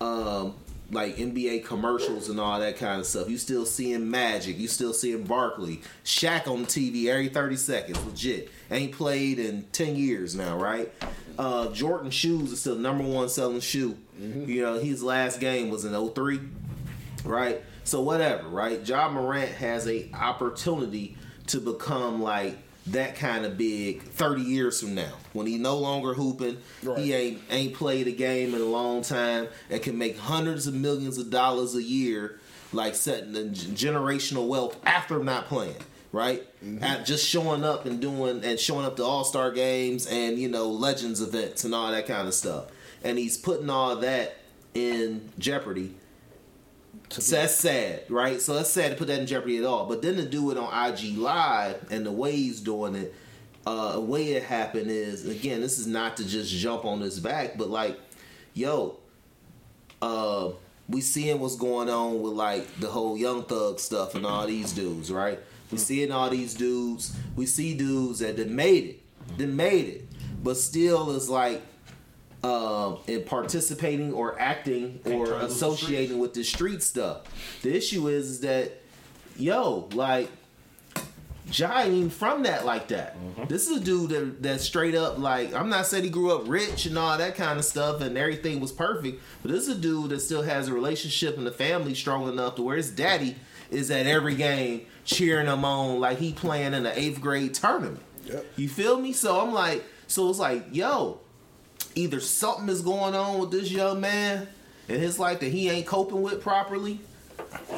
um like NBA commercials and all that kind of stuff. You still seeing Magic, you still seeing Barkley, Shaq on TV every thirty seconds. Legit, ain't played in ten years now, right? Uh, Jordan shoes is still number one selling shoe. You know, his last game was in 03 right? So whatever, right? Ja Morant has a opportunity to become like that kind of big 30 years from now when he no longer hooping Right. he ain't ain't played a game in a long time and can make hundreds of millions of dollars a year like setting the generational wealth after not playing right? Mm-hmm. At just showing up and doing and showing up to all-star games and you know legends events and all that kind of stuff. And he's putting all that in jeopardy so that's sad, right? So that's sad to put that in jeopardy at all. But then to do it on IG Live and the way he's doing it, uh, the way it happened is again, this is not to just jump on his back, but like, yo, uh, we seeing what's going on with like the whole Young Thug stuff and all these dudes, right? We seeing all these dudes. We see dudes that made it, done made it, but still is like um, in participating or acting or the associating with the street stuff. The issue is, that yo, like, Ja ain't from that like that. This is a dude that that's straight up like I'm not saying he grew up rich and all that kind of stuff and everything was perfect, but this is a dude that still has a relationship and a family strong enough to where his daddy is at every game cheering him on like he playing in an eighth grade tournament. Yep. You feel me? So I'm like, so it's like, yo, either something is going on with this young man in his life that he ain't coping with properly,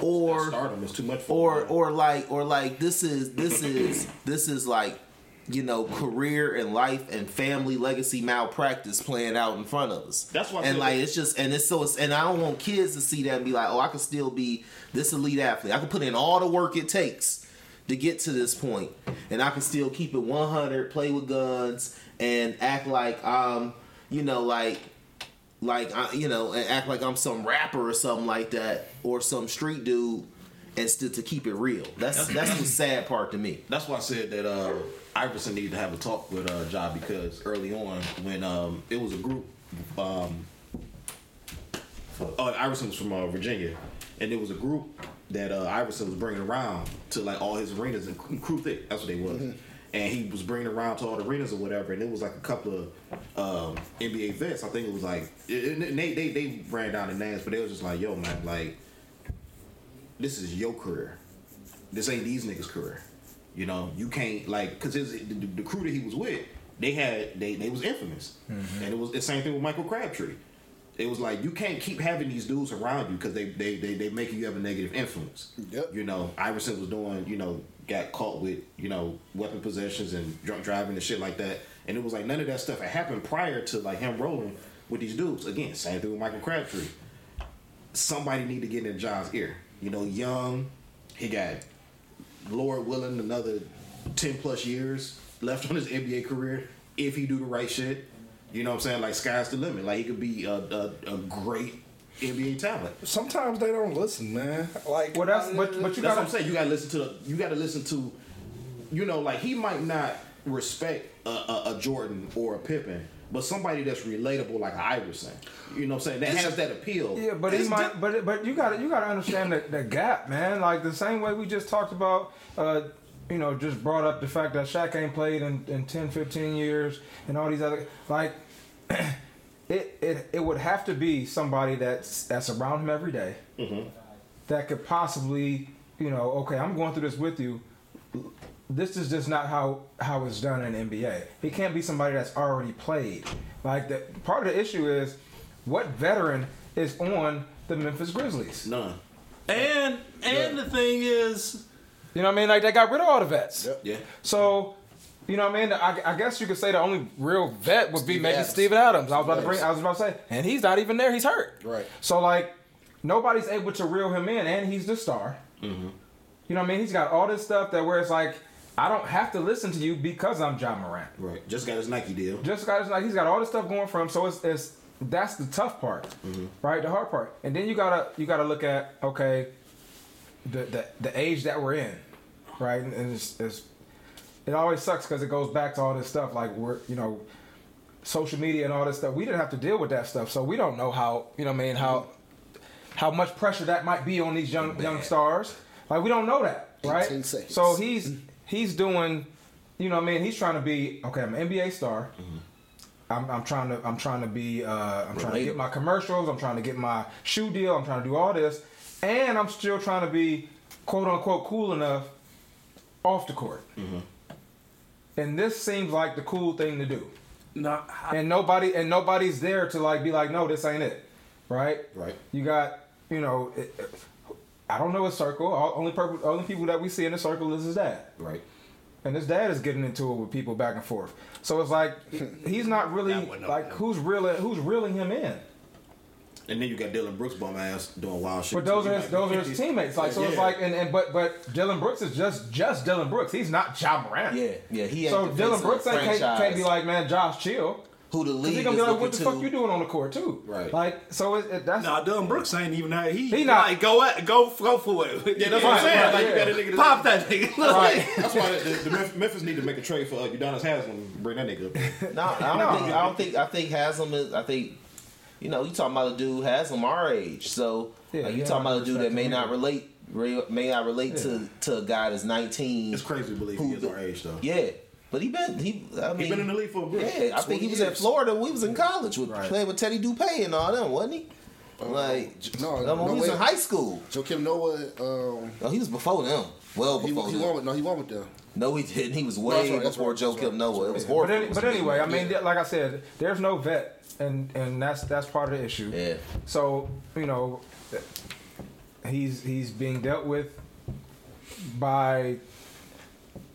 or Stardom is too much for or him. or like or like this is this is this is like you know career and life and family legacy malpractice playing out in front of us That's why and like that- it's just and it's so it's, and i don't want kids to see that and be like oh i can still be this elite athlete i can put in all the work it takes to get to this point and i can still keep it 100 play with guns and act like i'm you know like like I, you know, and act like I'm some rapper or something like that, or some street dude, and still to keep it real. That's that's (clears throat) the sad part to me. That's why I said that uh, Iverson needed to have a talk with uh, Ja because early on when um, it was a group, um, oh Iverson was from uh, Virginia, and it was a group that uh, Iverson was bringing around to like all his arenas and Cru Thik. That's what they was. And he was bringing around to all the arenas or whatever, and it was like a couple of um, NBA vets. I think it was like, and they, they they ran down the names, but they was just like, "Yo, man, like, this is your career. This ain't these niggas' career. You know, you can't like because the, the, the crew that he was with, they had they they was infamous, and it was the same thing with Michael Crabtree. It was like you can't keep having these dudes around you because they, they they they making you have a negative influence. Yep. You know, Iverson was doing you know got caught with you know weapon possessions and drunk driving and shit like that, and it was like none of that stuff had happened prior to like him rolling with these dudes. Again, same thing with Michael Crabtree somebody need to get in John's ear. You know, young, he got Lord willing another ten plus years left on his NBA career if he do the right shit. You know what I'm saying? Like sky's the limit. Like he could be a, a, a great NBA talent. Sometimes they don't listen, man. Like, Well, that's but but you gotta what I'm saying. You gotta listen to the. You gotta listen to. You know, like he might not respect a, a, a Jordan or a Pippen, but somebody that's relatable like Iverson. You know what I'm saying? That has that appeal. Yeah, but he might. di- But but you got to you got to understand the, the gap, man. Like the same way we just talked about. Uh, you know, just brought up the fact that Shaq ain't played in, in 10, 15 years, and all these other like. (clears throat) it, it it would have to be somebody that's that's around him every day mm-hmm. that could possibly, you know, okay, I'm going through this with you. This is just not how how it's done in the NBA. He can't be somebody that's already played. Like the part of the issue is what veteran is on the Memphis Grizzlies. None. and and the thing is, You know what I mean? Like they got rid of all the vets. Yep. Yeah. So, you know what I mean? I, I guess you could say the only real vet would be Steve maybe Adams. Steven Adams. I was about to bring. I was about to say, and he's not even there. He's hurt. Right. So like, nobody's able to reel him in, and he's the star. Mm-hmm. You know what I mean? He's got all this stuff that where it's like, I don't have to listen to you because I'm Ja Morant. Right. Just got his Nike deal. Just got his Nike. he's got all this stuff going for him. So it's, it's that's the tough part, Mm-hmm. right? The hard part, and then you gotta you gotta look at okay, the the, the age that we're in, right? And it's, it's it always sucks because it goes back to all this stuff like we're you know social media and all this stuff. We didn't have to deal with that stuff, so we don't know how you know what I mean how how much pressure that might be on these young young stars. Like we don't know that, right? So he's he's doing, you know, what I mean, he's trying to be okay. I'm an NBA star. I'm, I'm trying to I'm trying to be uh, I'm trying to get my commercials. I'm trying to get my shoe deal. I'm trying to do all this, and I'm still trying to be quote unquote cool enough off the court. And this seems like the cool thing to do. no, I, And nobody and nobody's there to like be like, no, this ain't it, right? Right. You got you know, it, it- I don't know a circle. All, only purpose, only people that we see in the circle is his dad. Right. And his dad is getting into it with people back and forth. So it's like (laughs) he's not really That like no. who's reeling who's reeling him in. And then you got Dillon Brooks bum ass doing wild shit. But those are his, those are his teammates. Like so, it's like and, and but but Dillon Brooks is just just Dillon Brooks. He's not Ja Morant. Yeah, yeah. He ain't So Dillon Brooks ain't, can't, can't be like, man, Josh, chill. who the Cause league he gonna be like, what the to. fuck you doing on the court too? Right. Like so it, it, that's nah, Dillon Brooks ain't even that. He, He he not- like go at, go go for it. (laughs) Yeah, that's what I'm saying. right, like you got a nigga that- Pop that nigga. right. (laughs) That's (laughs) why the, the Memphis- Memphis need to make a trade for uh, Udonis Haslem. Bring that nigga up. No, I don't No. think. I don't think. I think Haslem is. I think. You know, you talking about a dude Haslem our age, so Yeah, like, you yeah, talking about a dude that may not relate re- may I relate to to a guy that's 19. It's crazy to believe Who he is our age though. Yeah, but he been he. I mean, He been in the league for a good Yeah, I think he 20 was at. Florida when we was in college with Right. playing with Teddy Dupay and all them, wasn't he? Like, no, no, no when he was way. in high school. Joakim Noah, um, No, he was before them. Well before he them. won with no, he won with them. No, he didn't. He was that's way right, that's before right, Joe that's Kim right, Noah. It was that's But, horrible. any, but anyway, I mean, like I said, there's no vet, and and that's that's part of the issue. Yeah. So you know, he's he's being dealt with by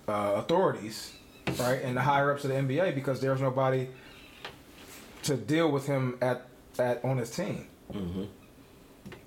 uh, authorities, right, and the higher ups of the NBA because there's nobody to deal with him at at on his team.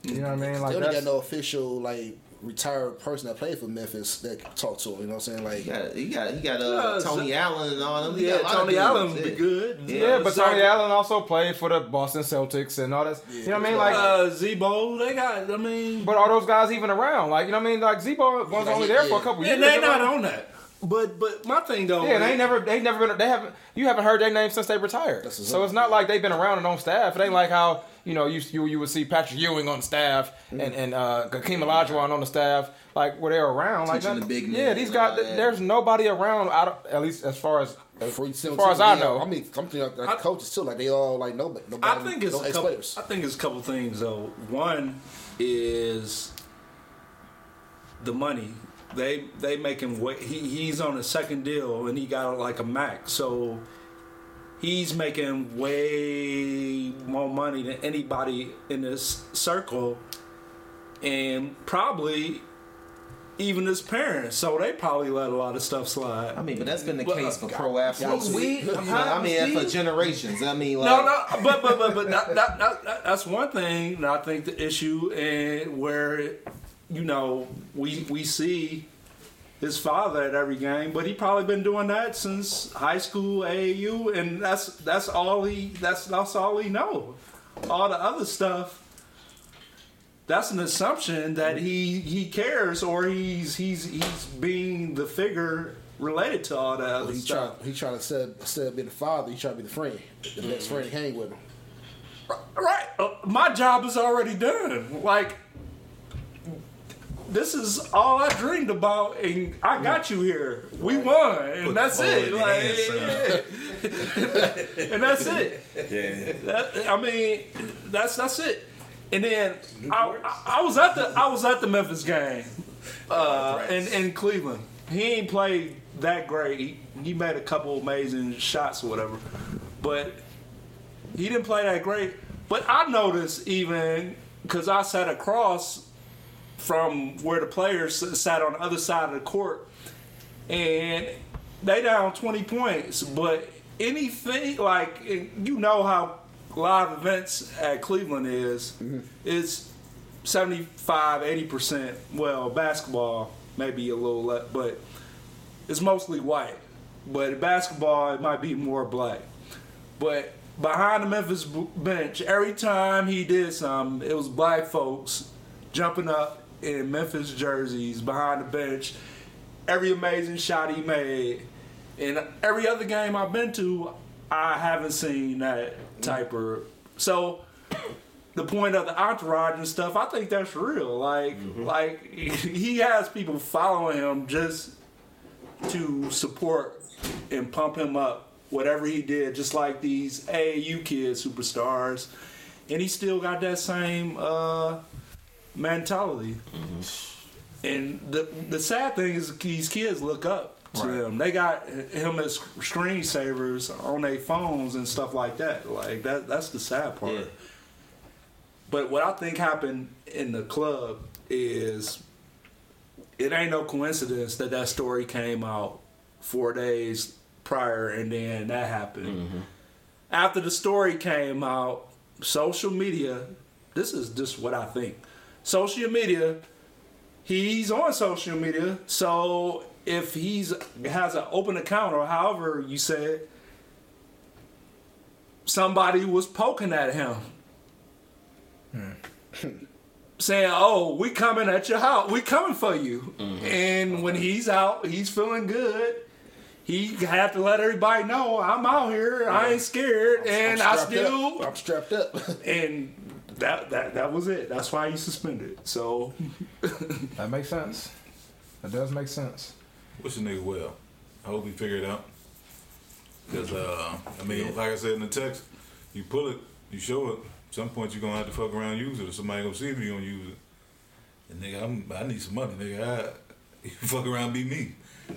You know what I mean? Like that's, got no official like retired person that played for Memphis that can talk to him. You know what I'm saying? Like, He got, he got, he got uh, Yeah, Tony so- Allen and all them. He Yeah, got a lot Tony dudes, Allen would be good. yeah, but Zach- Tony Allen also played for the Boston Celtics and all that. you know what I mean? Like, uh, Z-Bo, they got. I mean, but are those guys even around? Like, you know what I mean? Like Z-Bo was Like, only there for a couple yeah, years. Yeah they you not know? on that. But but my thing though, Yeah, they ain't never they never been they haven't you haven't heard their name since they retired. That's So it's not like they've been around and on staff. It ain't like how you know you you, you would see Patrick Ewing on staff and and uh, Hakeem Olajuwon on the staff like where they're around like Teaching that. the big yeah these and guys that. there's nobody around out of, at least as far as before you as send far as I know. I mean, I'm thinking like I- coaches too. Like they all like nobody. nobody I think it's no a couple, players. I think it's a couple things though. One is the money. They they make him wait. He, he's on a second deal and he got like a max, so he's making way more money than anybody in this circle, and probably even his parents. So they probably let a lot of stuff slide. I mean, but that's been the Well, case for uh, pro athletes. we- I mean, for generations. I mean, like, No, no, but but but but that, that, that, that- that's one thing. And I think the issue and where you know we we see his father at every game, but he probably been doing that since high school AAU, and that's that's all he that's that's all he know. All the other stuff. That's an assumption that he he cares or he's he's he's being the figure related to all that other He stuff. try he trying to instead instead of being the father, he try to be the friend, the best friend that hang with him. Right. Uh, my job is already done. Like, this is all I dreamed about, and I got you here. We won, and that's it. Like, (laughs) and that's it. Yeah. That, I mean, that's that's it. And then I, I, I was at the I was at the Memphis game uh, in in Cleveland. He ain't played that great. He, he made a couple amazing shots or whatever, but he didn't play that great. But I noticed even because I sat across from where the players sat on the other side of the court, and they down twenty points. But anything like you know how live events at Cleveland is, mm-hmm. it's 75, 80 percent. Well, basketball maybe a little less, but it's mostly white. But basketball, it might be more black. But behind the Memphis bench, every time he did something, it was black folks jumping up in Memphis jerseys behind the bench. Every amazing shot he made. And every other game I've been to, I haven't seen that type of. So the point of the entourage and stuff, I think that's real. Like, like (laughs) he has people following him just to support and pump him up, whatever he did, just like these AAU kids, superstars, and he still got that same uh, mentality. Mm-hmm. And the the sad thing is, these kids look up to him. They got him as screensavers on their phones and stuff like that. Like that, that's the sad part. Yeah. But what I think happened in the club is it ain't no coincidence that that story came out four days prior and then that happened. Mm-hmm. After the story came out, social media, this is just what I think. Social media, he's on social media, so if he's has an open account or however you said, somebody was poking at him hmm. saying, "Oh, we coming at your house. We coming for you." Mm-hmm. And when he's out, he's feeling good. He had to let everybody know I'm out here. I ain't scared, and I strapped still up. I'm strapped up. (laughs) and that that that was it. That's why he suspended. So (laughs) That makes sense. That does make sense. What's the nigga well? I hope he figure it out. Cause uh, I mean, like I said in the text, you pull it, you show it. At some point, you're gonna have to fuck around and use it, or somebody gonna see if you gonna use it. And nigga, I'm, I need some money, nigga. I, (laughs) you fuck around, be me. (laughs)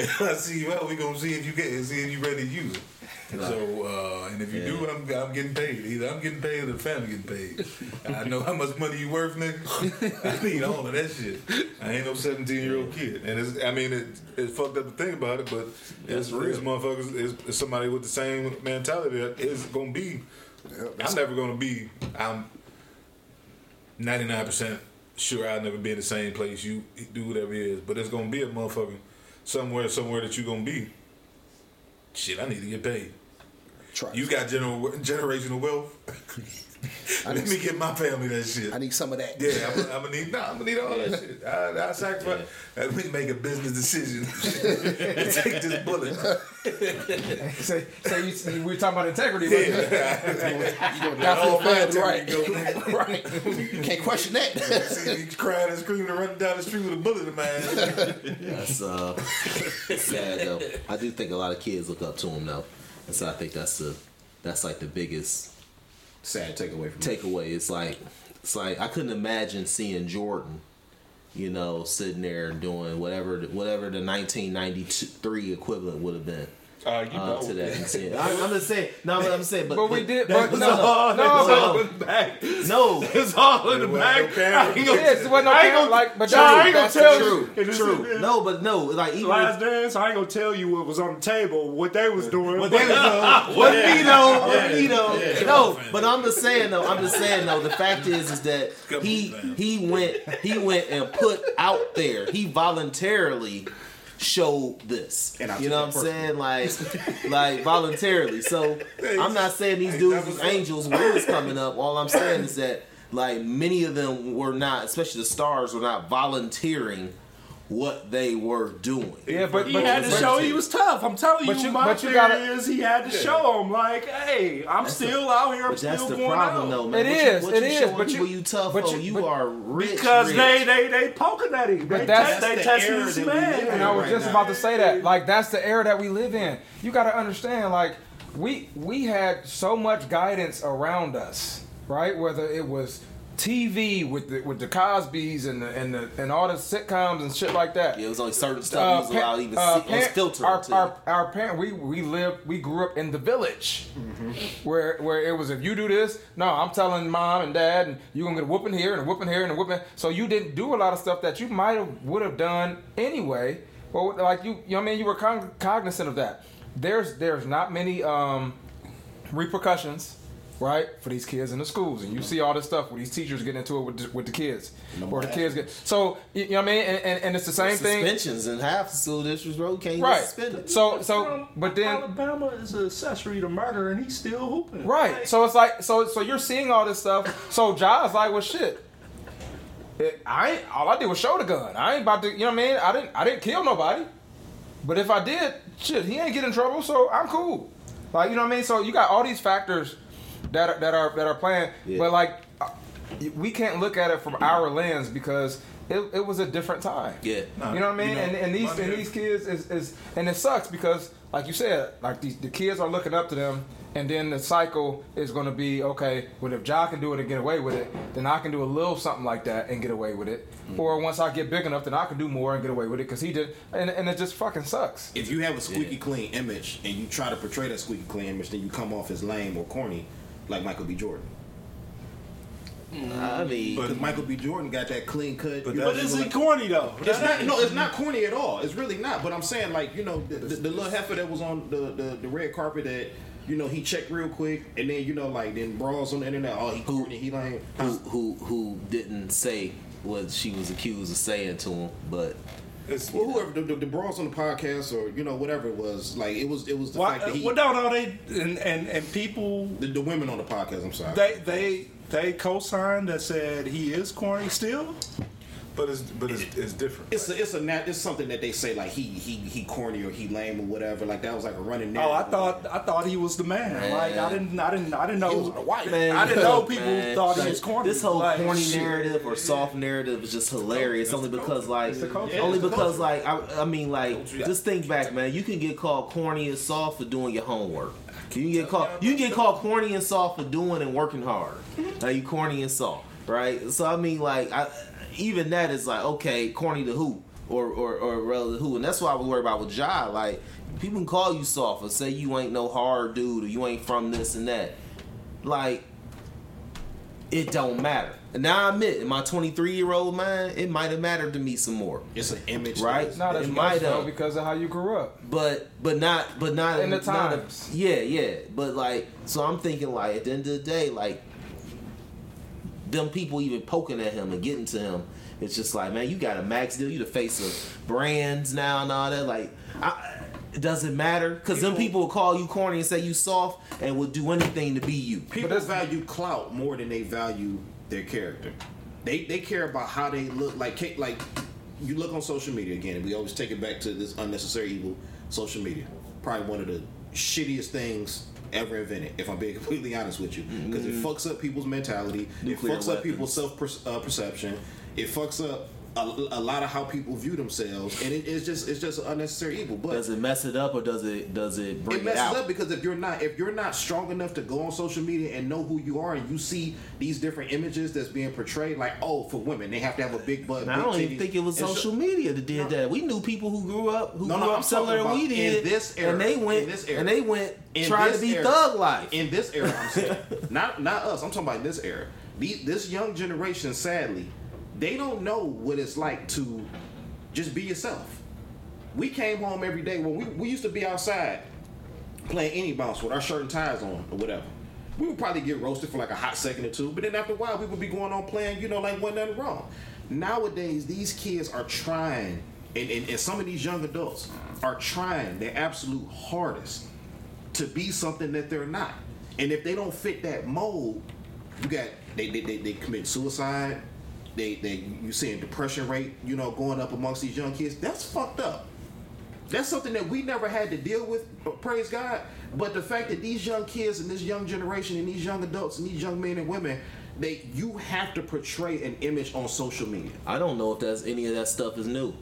If I see you out, we gonna see if you get, it, see if you ready to use it. So, uh, and if you do, I'm, I'm getting paid. Either I'm getting paid or the family getting paid. (laughs) I know how much money you worth, nigga. I need all of that shit. I ain't no 17 year old kid, and it's, I mean, it, it's fucked up to think about it, but it's, it's motherfuckers, it's, it's somebody with the same mentality that is gonna be. I'm never gonna be. I'm 99 percent sure I'll never be in the same place you do whatever it is, but it's gonna be a motherfucker somewhere, somewhere that you're gonna be. Shit, I need to get paid. Try. You got general generational wealth. (laughs) Let me get my family that shit. I need some of that. Yeah, I'm, I'm gonna need. Nah, I'm gonna need all that shit. I, I sacrifice. Let me make a business decision. and (laughs) (laughs) take this bullet. Say, say you, we were talking about integrity. Yeah. wasn't (laughs) You go Got down all for my the right? go, nigga. right. Can't question that. (laughs) See me crying and screaming and running down the street with a bullet in my hand. That's uh, sad though. I do think a lot of kids look up to him though, and so I think that's the that's like the biggest Sad takeaway from takeaway. It's like it's like I couldn't imagine seeing Jordan, you know, sitting there doing whatever whatever the 1993 equivalent would have been. Uh, you Uh, know to that, (laughs) and I, I'm just saying. No, but I'm saying, but, But we did. But no, no, Oh, no, it's all in the bag. no, It's all in the Well, bag. okay. I ain't gonna- Yes, it wasn't no I ain't gonna- like, but John, I ain't gonna that's tell true, you. It is- true. No, but no, like even Last with, dance, I ain't gonna tell you what was on the table, what they was doing. What they was doing. What we know, what we know. No, but I'm just saying though. I'm just saying though. The fact is, is that he he went he went and put out there. He voluntarily showed this. And I You know what I'm saying? Like (laughs) like voluntarily. So I'm not saying these dudes was angels when was coming up. All I'm saying (laughs) is that like many of them were not, especially the stars, were not volunteering what they were doing. Yeah, but He but, had to show he was tough. I'm telling But you, you- my but you theory gotta- is he had to show him, like, hey, I'm still out here. I'm But that's still the going problem, out. though, man. It what is, You, what it you is, but you- you tough but for, you- you but- are rich. Because rich. they they they poking at him. They, that's- te- they the testing era this that we man. live in. And I was right just now. about to say that. Like that's the era that we live in. You got to understand. Like we we had so much guidance around us, right? Whether it was TV with the with the Cosby's and the and the and all the sitcoms and shit like that. Yeah, it was only certain stuff Uh, you was pa- allowed to even uh, see. It was filtered our, too. our, our parent, we we lived, we grew up in the village, where where it was if you do this, no, I'm telling mom and dad, and you gonna get a whooping here and a whooping here and a whooping. So you didn't do a lot of stuff that you might have would have done anyway. Well, like you, you know, what I mean, you were con- cognizant of that. There's there's not many um, repercussions. Right for these kids in the schools, and you see all this stuff where these teachers get into it with the, with the kids, or the kids get. So you know what I mean, and, and, and it's the same thing. Suspensions in half the school districts, bro. Can't even Right. suspend it. So so but then Alabama is an accessory to murder, and he's still hooping. right. So it's like so so you're seeing all this stuff. So Ja's like, well shit. It, I ain't all I did was show the gun. I ain't about to you know what I mean? I didn't I didn't kill nobody. But if I did, shit, he ain't get in trouble, so I'm cool. Like you know what I mean? So you got all these factors that are, that are that are playing, Yeah. but like uh, we can't look at it from our lens because it, it was a different time. Yeah. Nah, You know what I mean? you know, and, and these and these kids is, is and it sucks because like you said, like these the kids are looking up to them and then the cycle is gonna be okay, well if Ja can do it and get away with it, then I can do a little something like that and get away with it. Or once I get big enough then I can do more and get away with it because he did and, and it just fucking sucks. If you have a squeaky clean image and you try to portray that squeaky clean image, then you come off as lame or corny, like Michael B. Jordan. I mean, Because Michael B. Jordan got that clean cut. But you But is he like- corny though? It's not. No, it's not corny at all. It's really not. But I'm saying, like, you know, the, the, the little heifer that was on the, the, the red carpet that, you know, he checked real quick, and then you know, like, then brawls on the internet. Oh, he Who- corny. He like. who who who didn't say what she was accused of saying to him, but It's, Well, whoever the, the, the brawls on the podcast or you know whatever it was, like it was it was the Why? fact that he Well, no, no, they and and and people the, the women on the podcast. I'm sorry. they they they co-signed that said he is corny still. But it's but it's, it's different. It's a, it's a nat- it's something that they say like he he he corny or he lame or whatever. Like that was like a running. Oh, I thought I thought he was the man. Like I didn't I didn't I didn't know. He was a white Man, I didn't know people man, thought he was corny. This whole Like, corny shit. narrative or soft narrative is just hilarious. Only because like, It's. Yeah, only it's because like, I, I mean like, just think back, man. You can get called corny and soft for doing your homework. You get called you can get called corny and soft for doing and working hard. Now you corny and soft, right? So I mean like, I, even that is like okay, corny to who or or or relative who, and that's what I was worried about with Ja. Like people can call you soft or say you ain't no hard dude or you ain't from this and that. Like it don't matter. And now I admit, in my 23 year old mind, it might have mattered to me some more. It's an image, Right. that is- Not as It much might though have. because of how you grew up. But but not but not In the not- times. yeah, yeah. But like so I'm thinking like at the end of the day, like them people even poking at him and getting to him, it's just like, man, you got a max deal, you the face of brands now and all that. Like I, it doesn't matter because them people will call you corny and say you soft and will do anything to be you. People that's- value clout more than they value their character. They they care about how they look. Like like you look on social media again, and we always take it back to this unnecessary evil. Social media, probably one of the shittiest things ever invented. If I'm being (laughs) completely honest with you, because it fucks up people's mentality. Nuclear it fucks up people's self uh, perception. It fucks up. A, a lot of how people view themselves, and it, it's just it's just unnecessary evil. But Does it mess it up or does it does it bring it it, messes out? up because if you're not if you're not strong enough to go on social media and know who you are and you see these different images that's being portrayed like oh for women they have to have a big butt Now, I don't even think it was social so- media that did that. We knew people who grew up who No, grew no, up I'm similar we did, this era, and they went in this era. and they went In trying to be era. thug life. in this era I'm saying (laughs) not not us I'm talking about this era this young generation sadly they don't know what it's like to just be yourself we came home every day when we, we used to be outside playing any bounce with our shirt and ties on or whatever. We would probably get roasted for like a hot second or two, but then after a while we would be going on playing, you know, like wasn't nothing wrong. Nowadays, these kids are trying, and, and, and some of these young adults are trying their absolute hardest to be something that they're not. And if they don't fit that mold, you got they they, they, they commit suicide. They they you seeing depression rate, you know, going up amongst these young kids. That's fucked up. That's something that we never had to deal with, praise God. But the fact that these young kids and this young generation and these young adults and these young men and women, they you have to portray an image on social media. I don't know if that's any of that stuff is new.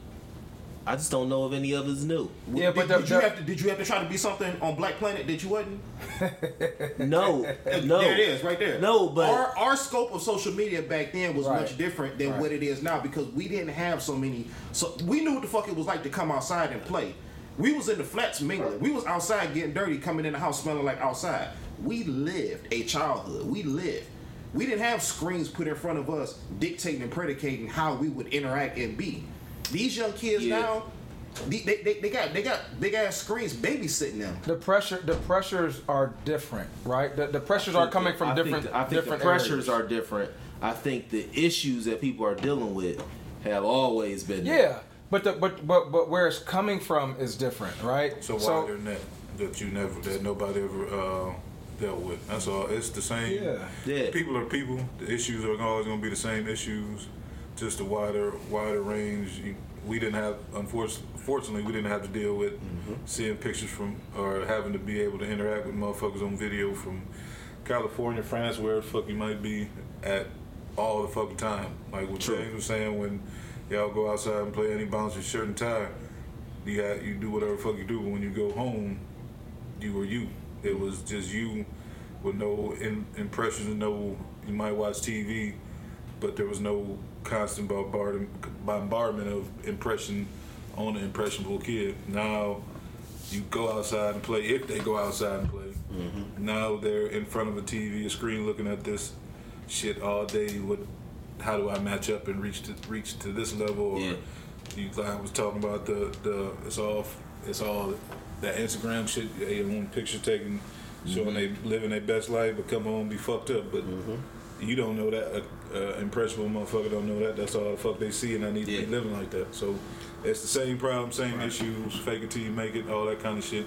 I just don't know if any of it's new. Yeah, did, but the- did you the- have to did you have to try to be something on Black Planet that you wasn't? No, (laughs) no. There it is, right there. No, but our, our scope of social media back then was Right. much different than Right. what it is now because we didn't have so many. So we knew what the fuck it was like to come outside and play. We was in the flats mingling. We was outside getting dirty, coming in the house smelling like outside. We lived a childhood. We lived. We didn't have screens put in front of us dictating and predicating how we would interact and be. These young kids Yeah. now, they, they, they, they got they got big ass screens babysitting them. The pressure, the pressures are different, right? The, the pressures are coming from I different, Think, I think different the pressures areas. are different. I think the issues that people are dealing with have always been there. Yeah, but the but but but where it's coming from is different, right? So why they're net that you never that nobody ever uh, dealt with. That's all. It's the same. Yeah. Yeah. People are people. The issues are always going to be the same issues, just a wider wider range. You, we didn't have, unfortunately, fortunately, we didn't have to deal with mm-hmm. seeing pictures from or having to be able to interact with motherfuckers on video from California, France, where the fuck you might be at all the fucking time. Like what James was saying when y'all go outside and play any bounce with shirt and tie, you got you do whatever the fuck you do. But when you go home, you were you. It mm-hmm. was just you with no in, impressions and no. You might watch TV, but there was no constant bombardment bombardment of impression on an impressionable kid. Now you go outside and play if they go outside and play. Mm-hmm. Now they're in front of a TV, a screen, looking at this shit all day. What? How do I match up and reach to reach to this level? Or Yeah. you like I was talking about the the it's all it's all that Instagram shit. They want picture taken, showing mm-hmm. they living their best life, but come home be fucked up. But mm-hmm. you don't know that. Uh, Uh, impressionable motherfucker don't know that. That's all the fuck they see, and I need to be living like that. So it's the same problem, same issues. Fake it till you make it, all that kind of shit.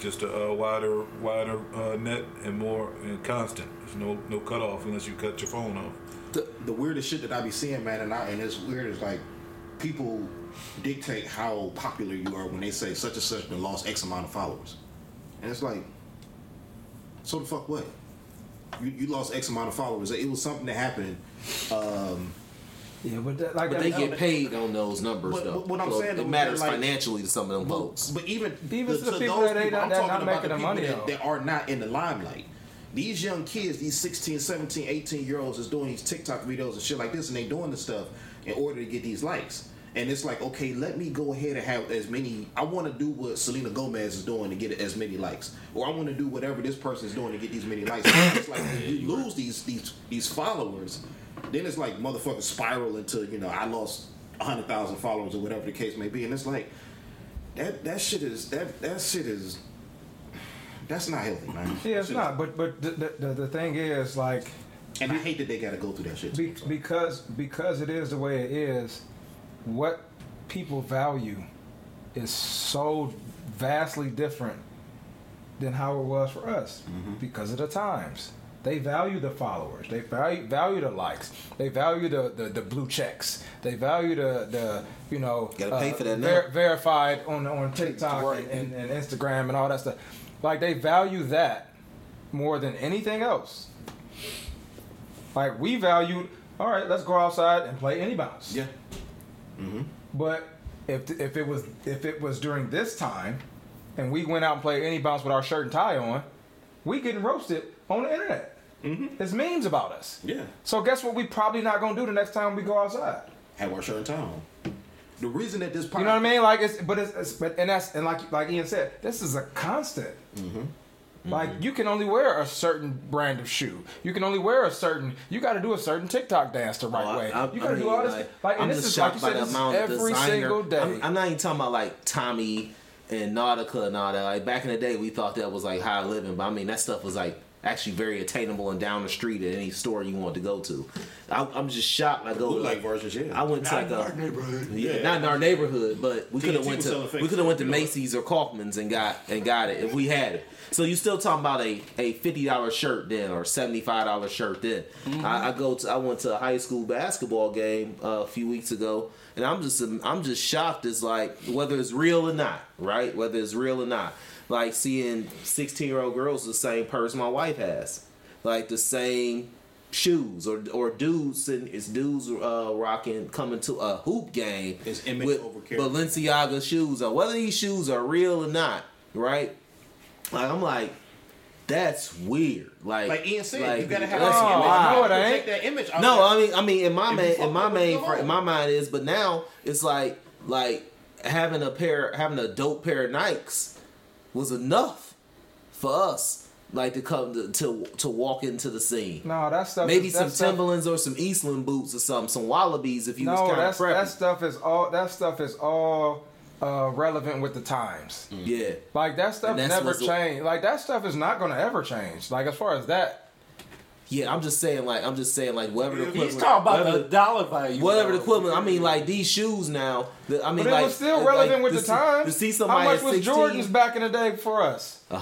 Just a uh, wider, wider uh, net and more and constant. There's no no cut off unless you cut your phone off. the, the weirdest shit that I be seeing, man, and I and it's weird is like people dictate how popular you are when they say such and such been lost X amount of followers, and it's like, so the fuck what? You, you lost X amount of followers. It was something that happened. Um, Yeah, but that, like But they that- get paid on those numbers, But- though. but what I'm So saying, it matters like- financially to some of them folks. But even Even to the to people those that ain't- people, I'm that talking not about making the the people money, that, though. that are not in the limelight. These young kids, these 16, 17, 18 year olds, is doing these TikTok videos and shit like this, and they doing this stuff in order to get these likes. And it's like, okay, let me go ahead and have as many. I want to do what Selena Gomez is doing to get as many likes, or I want to do whatever this person is doing to get these many likes. it's like you (coughs) lose these these these followers, then it's like motherfuckers spiral into you know I lost hundred thousand followers or whatever the case may be, and it's like that that shit is that that shit is that's not healthy, man. Yeah, That it's shit not. But but the, the, the, the thing is, like, and I hate that they got to go through that shit. be, because because it is the way it is, what people value is so vastly different than how it was for us because of the times. They value the followers. They value value the likes. They value the, the, the blue checks. They value the, the you know uh, Gotta pay for that now. verified on on TikTok Right. and, and, and Instagram and all that stuff. Like they value that more than anything else. Like we valued, all right, let's go outside and play any bounce. yeah, But if if it was if it was during this time, and we went out and played any bounce with our shirt and tie on, we getting roasted on the internet. Mm-hmm. There's memes about us. yeah. So guess what? We probably not gonna do the next time we go outside. Have our shirt and tie on. The reason that this podcast, You know what I mean? Like it's but it's, it's but and that's and like like Ian said, this is a constant. Like mm-hmm. you can only wear a certain brand of shoe. You can only wear a certain. You got to do a certain TikTok dance the oh, right Oh, I- way. I- you got to do mean, all this. like, Like, and I'm this just is like shocked you by said, the this is amount of every designer. single day. I'm, I'm not even talking about like Tommy and Nautica and all that. Like back in the day, we thought that was like high living, but I mean that stuff was like actually very attainable and down the street at any store you want to go to. I, I'm just shocked. I go look like versions, yeah. I went to like a yeah, not in our neighborhood, but we could have went to we could have went to stuff, you know. Macy's or Kaufman's and got and got it if we had it. So you still talking about a, a fifty dollar shirt then or seventy five dollar shirt then? I, I go to I went to a high school basketball game uh, a few weeks ago, and I'm just I'm just shocked as like whether it's real or not, right? Whether it's real or not, like seeing sixteen year old girls the same purse my wife has, like the same shoes or or dudes and it's dudes uh rocking coming to a hoop game It's image with over character. Balenciaga shoes or whether these shoes are real or not right like I'm like that's weird like like Ian said, like, you gotta have that's that image. wild. No, it Protect ain't. that image. out no there. I mean I mean in my If main you in my main come in my mind is but now it's like like having a pair having a dope pair of Nikes was enough for us like to come to to, to walk into the scene no, that stuff. Maybe is, some that stuff- Timberlands or some Eastland boots or something, some Wallabies if you was No, kind of preppy. that stuff is all. That stuff is all uh, relevant with the times. yeah. Like that stuff never changed. Like that stuff is not gonna ever change. Like as far as that, Yeah, I'm just saying like I'm just saying like whatever the equivalent He's talking about whatever, the dollar value. whatever the though. equivalent. I mean like these shoes now. The, I mean but like it was still relevant like, with the see- times. To see How much at was 16, Jordans back in the day for us? $115.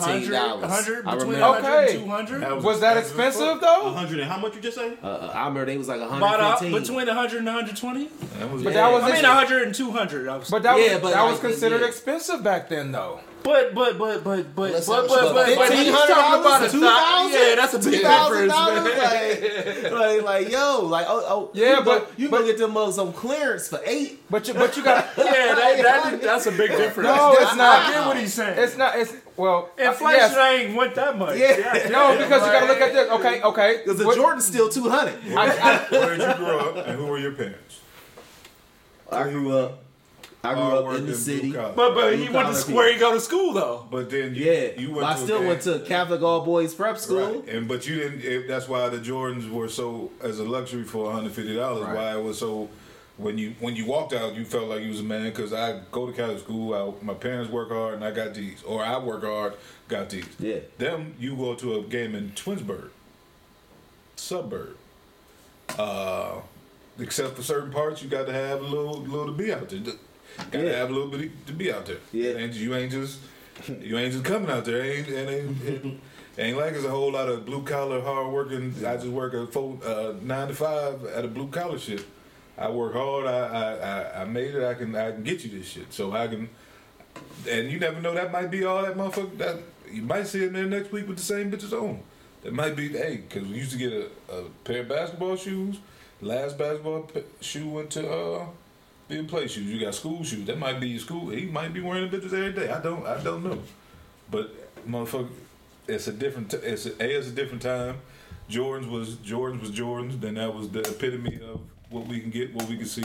100, 100 between 100 Okay. and 200. Was that expensive though? hundred and how much you just say? Uh, I remember they was like About uh, 115. between 100 and 120. That was But Yeah. that was I mean, 100 and 200. I was, But that Yeah, was but that like, was considered yeah. expensive back then though. But but but but but Let's but have but but, but he's talking about a $1,500, Yeah, that's a big difference. man. like, (laughs) like, like, yo, like, oh, oh, Yeah, you but- go, you but- go get them mugs on clearance for eight. But you but you got (laughs) Yeah, that, that, that's a big difference. No, it's not. I get what he's saying. it's not it's well Inflation yes. ain't went that much. Yeah. (laughs) No, because you got to look at this. Okay, okay. Because the What- Jordan's still 200. I, I, Where did you grow up, and who were your parents? I grew up, I grew up in the city. But but he went to collar school, where he go to school though. But then you, Yeah, you went I to a still game- went to Catholic all boys prep school. Right. And but you didn't. It, that's why the Jordans were so as a luxury for one hundred fifty dollars. Right. Why it was so. When you when you walked out, you felt like you was a man because I go to Catholic school. I, my parents work hard and I got these, or I work hard, got these. Yeah. Them you go to a game in Twinsburg, suburb. Uh, except for certain parts, you got to have a little little to be out there. Got to Yeah. have a little bit to be out there. Yeah. And you ain't just you ain't just coming out there. Ain't, and ain't, (laughs) Ain't like it's a whole lot of blue collar, hard working. I just work a full uh, nine to five at a blue collar shit. I work hard. I, I I made it. I can I can get you this shit. So I can. And you never know. That might be all that motherfucker. That you might see him there next week with the same bitches on. That might be hey, because we used to get a, a pair of basketball shoes. Last basketball p- shoe went to uh, being play shoes. You got school shoes. That might be school. He might be wearing the bitches every day. I don't. I don't know. But motherfucker, it's a different. T- it's a, a. It's a different time. Jordans was Jordans was Jordans. Then that was the epitome of what we can get, what we can see.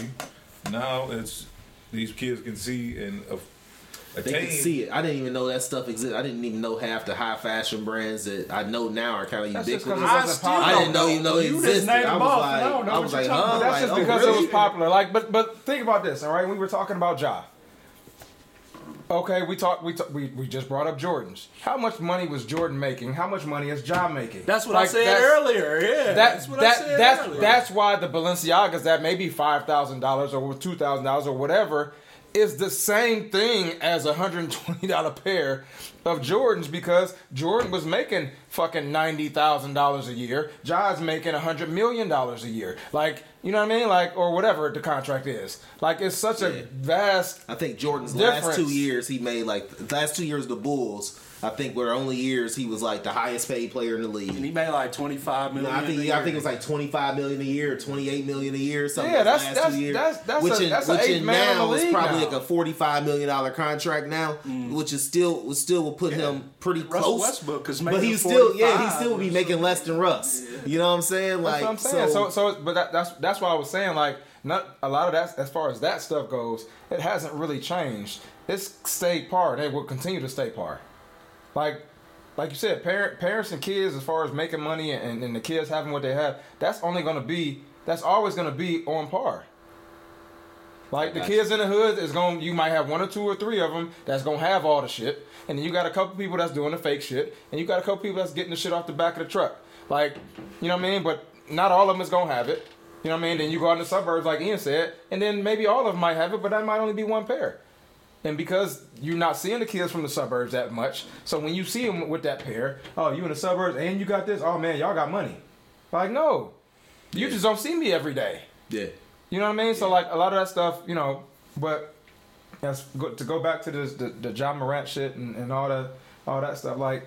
Now it's these kids can see and uh, They attain. can see it. I didn't even know that stuff existed. I didn't even know half the high fashion brands that I know now are kind of ubiquitous. just ubiquitous. 'cause it I wasn't still. I didn't know you know it You just existed. named I them was off, like, and I I was like, huh? about. That's Like, just oh, because really? it was popular. Like, but but think about this, all right? We were talking about Ja. Okay, we talked. We, ta- we we just brought up Jordans. How much money was Jordan making? How much money is Ja making? That's what I said that's- earlier. Yeah, That, that's what that, I said that's earlier. that's why the Balenciagas that may be five thousand dollars or two thousand dollars or whatever is the same thing as a hundred and twenty dollar pair of Jordans because Jordan was making fucking ninety thousand dollars a year. Ja's making a hundred million dollars a year. Like you know what I mean? Like or whatever the contract is. Like it's such Yeah. a vast. I think Jordan's last two years he made like last two years the Bulls. I think were only years he was like the highest paid player in the league. And he made like twenty five million. No. I think a yeah, I think it was like twenty five million a year, twenty eight million a year, something. Yeah, like that's- last that's- two years. that's- that's which a- in, that's a which in man now is probably now. like a forty five million dollar contract now, mm. which is still would still will put him pretty Russell close. Westbrook is but making he's still yeah, he still would be making less than Russ. You know what I'm saying? Like That's what I'm saying. So, so, but that, that's that's why I was saying like not a lot of that as far as that stuff goes, it hasn't really changed. It's stayed par, and it will continue to stay par. Like, like you said, parent, parents and kids, as far as making money and, and the kids having what they have, that's only going to be that's always going to be on par. Like the kids in the hood is going, you might have one or two or three of them that's going to have all the shit, and then you got a couple people that's doing the fake shit, and you got a couple people that's getting the shit off the back of the truck. Like, you know what I mean? But not all of them is going to have it. You know what I mean? Then you go out in the suburbs, like Ian said, and then maybe all of them might have it, but that might only be one pair. And because you're not seeing the kids from the suburbs that much, so when you see them with that pair, oh, you in the suburbs and you got this, oh man, y'all got money. Like, no, you just don't see me every day. yeah. You know what I mean? So like a lot of that stuff, you know, but as go, to go back to this the, the Ja Morant shit and, and all that all that stuff, like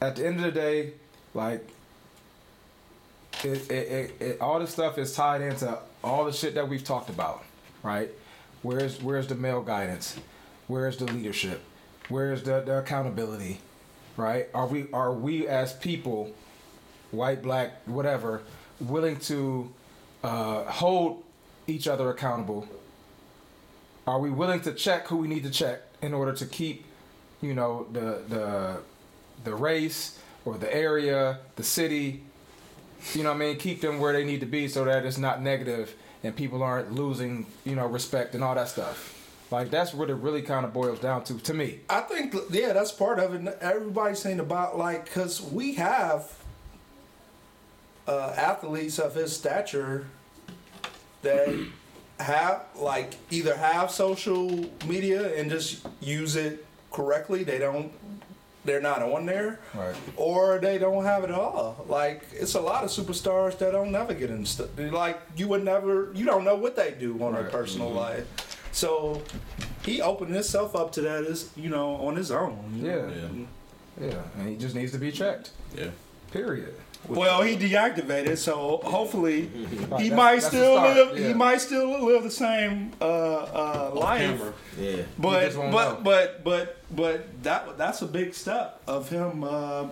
at the end of the day, like it, it, it, it all this stuff is tied into all the shit that we've talked about, right? Where's where's the male guidance? Where's the leadership? Where's the, the accountability? Right? Are we are we as people, white, black, whatever, willing to uh, hold each other accountable? Are we willing to check who we need to check in order to keep, you know, the the the race or the area, the city, you know I mean, keep them where they need to be so that it's not negative and people aren't losing, you know, respect and all that stuff. Like that's what it really kind of boils down to to me. I think yeah, that's part of it. Everybody's saying about like because we have uh, athletes of his stature that have like either have social media and just use it correctly. They don't. They're not on there, Right. or they don't have it all. Like it's a lot of superstars that don't never get in stuff. Like you would never, you don't know what they do on their Right. personal mm-hmm. life. So he opened himself up to that as you know on his own. you Yeah. know. Yeah, and he just needs to be checked. Yeah. Period. Well, he deactivated, so hopefully he that's- might that's still live. yeah. He might still live the same uh, uh, life. Yeah. But just won't but, but but but that that's a big step of him uh,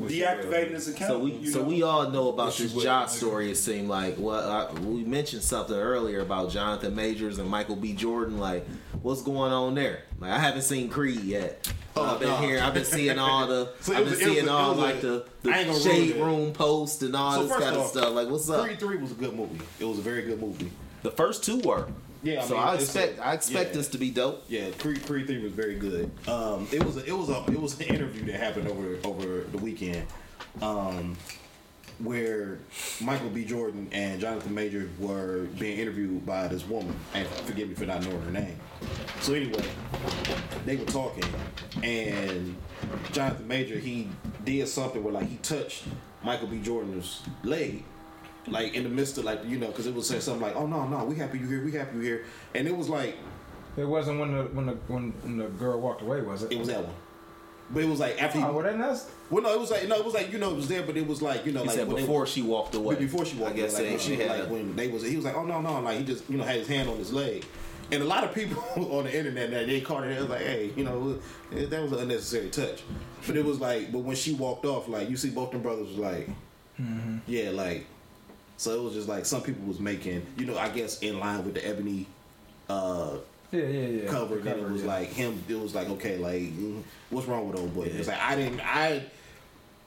deactivating his account. So we so know? we all know about this is Josh story. It seemed like well, I, we mentioned something earlier about Jonathan Majors and Michael B. Jordan. Like, what's going on there? Like, I haven't seen Creed yet. Oh, I've been no. hearing. I've been seeing all the. (laughs) So I've been was seeing a- all was a- like the, the gonna shade room post and all So this first kind of stuff. Like, what's up? Creed Three was a good movie. It was a very good movie. The first two were. Yeah, I so mean, I expect a- I expect yeah. this to be dope. Yeah, Creed, Creed Three was very good. Um, it was a, it was a, it was an interview that happened over over the weekend, um, where Michael B. Jordan and Jonathan Major were being interviewed by this woman, and forgive me for not knowing her name. So anyway, they were talking, and Jonathan Major he did something where like he touched Michael B. Jordan's leg, like in the midst of like you know, because it was saying something like, "Oh no, no, we happy you here, we happy you here," and it was like It wasn't when the when the when, when the girl walked away, was it? it was that one, but it was like after oh, he, Oh, well, then that's well, no, it was like no, it was like you know, it was there, but it was like you know, He like said when they- before she walked away. Before she walked I guess away, like, she, had like a- when they was, he was like, "Oh no, no!" Like he just, you know, had his hand on his leg, and a lot of people (laughs) on the internet that they caught it, it was like, "Hey, you know, that was an unnecessary touch." But it was like, but when she walked off, like you see, both them brothers was like, mm-hmm. yeah, like, so it was just like some people was making, you know, I guess in line with the ebony. uh yeah, yeah, yeah. cover, then it was yeah. like him. It was like okay, like mm, what's wrong with old boy? It's like I didn't. I.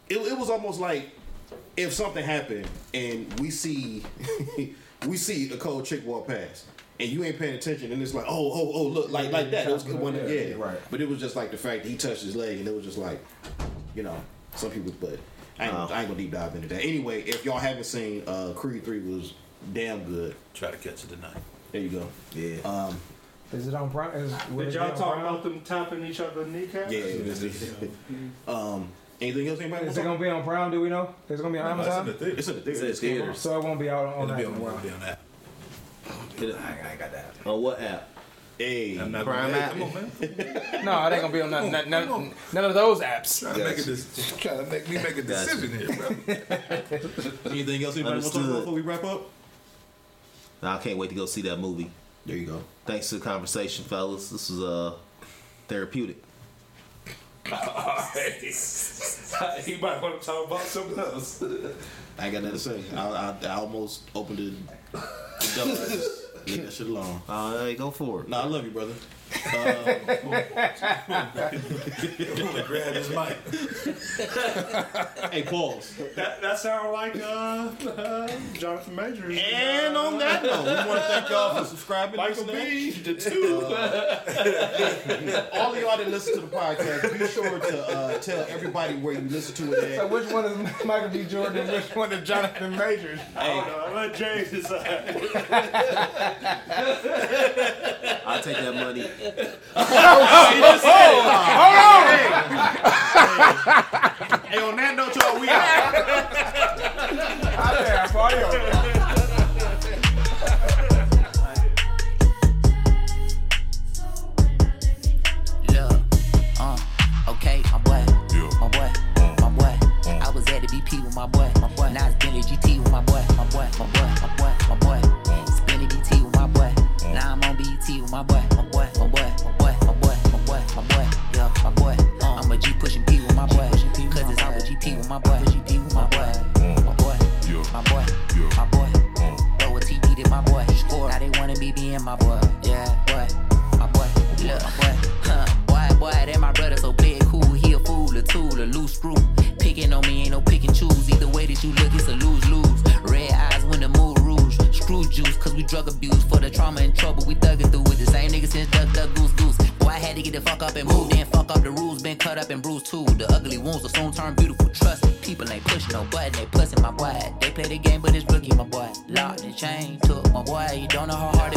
It, it was almost like if something happened and we see (laughs) we see a cold chick walk past and you ain't paying attention and it's like oh oh oh look like like that. It was one Yeah, yeah, yeah, right. But it was just like the fact that he touched his leg and it was just like you know some people. But I ain't, Oh. I ain't gonna deep dive into that. Anyway, if y'all haven't seen uh, Creed three was damn good. Try to catch it tonight. There you go. yeah. Um, Is it on Prime? Is, it Did be y'all on talk Prime? about them tapping each other's kneecaps? yeah. (laughs) um, anything else? Anybody? Is wanna it gonna be on Prime? Do we know? Is it gonna be on No, it's in Amazon? the theater. It's in the theater. It's in It's came So it won't be out on It'll that be in on, while. it'll be on that. I ain't got that. On what app? Hey, I'm not Prime app. Come on, man. No, it ain't gonna be on none, none, none, none of those apps. Trying to make a dec- (laughs) trying to make me make a decision here, bro. (laughs) anything else? Anybody want to talk about before we wrap up? Now, I can't wait to go see that movie. There you go. Thanks to the conversation, fellas. This was uh therapeutic. he might want to talk about something else. I ain't got nothing to say. I, I, I almost opened the, the door. (laughs) I just leave that shit alone. Uh, hey, go for it. No, I love you, brother. Grab his mic. Hey, pause. That that sound like uh, uh, Jonathan Majors. And on that note, we want to thank y'all for subscribing. To Michael listening. B. The two. All of y'all that listen to the podcast, be sure to uh, tell everybody where you listen to it So which one is Michael B. Jordan and which one is Jonathan Majors? I don't know. I let James decide. I'll take that money. Hey, on that note, y'all, we out. Yeah, Mario. Yeah, uh, okay, my boy, my boy, my boy. I was at the BP with my boy, my boy. Now it's Bentley GT with my boy, my boy, my boy, my boy, my boy. It's Bentley BT with my boy. Now I'm on BET with my boy, always GP with my boy, GP with my boy, my boy, my boy, my boy. Throw a TD to my boy, score. Now they wanna be being my boy, yeah, boy, my boy. Look, boy, huh, boy, boy, that my brother, so play it cool. He a fool, a tool, a loose screw. Picking on me ain't no pick and choose. Either way that you look, it's a lose lose. Red eyes when the mood rouge. Screw juice, cause we drug abuse. For the trauma and trouble, we thugging through with the same nigga since duck, duck, goose, goose. Boy, I had to get the fuck up and move. Then fuck up the rules, been cut up and bruised no they pussing my boy. They play the game, but it's rookie, my boy. Locked and chain, took my boy. You don't know how hard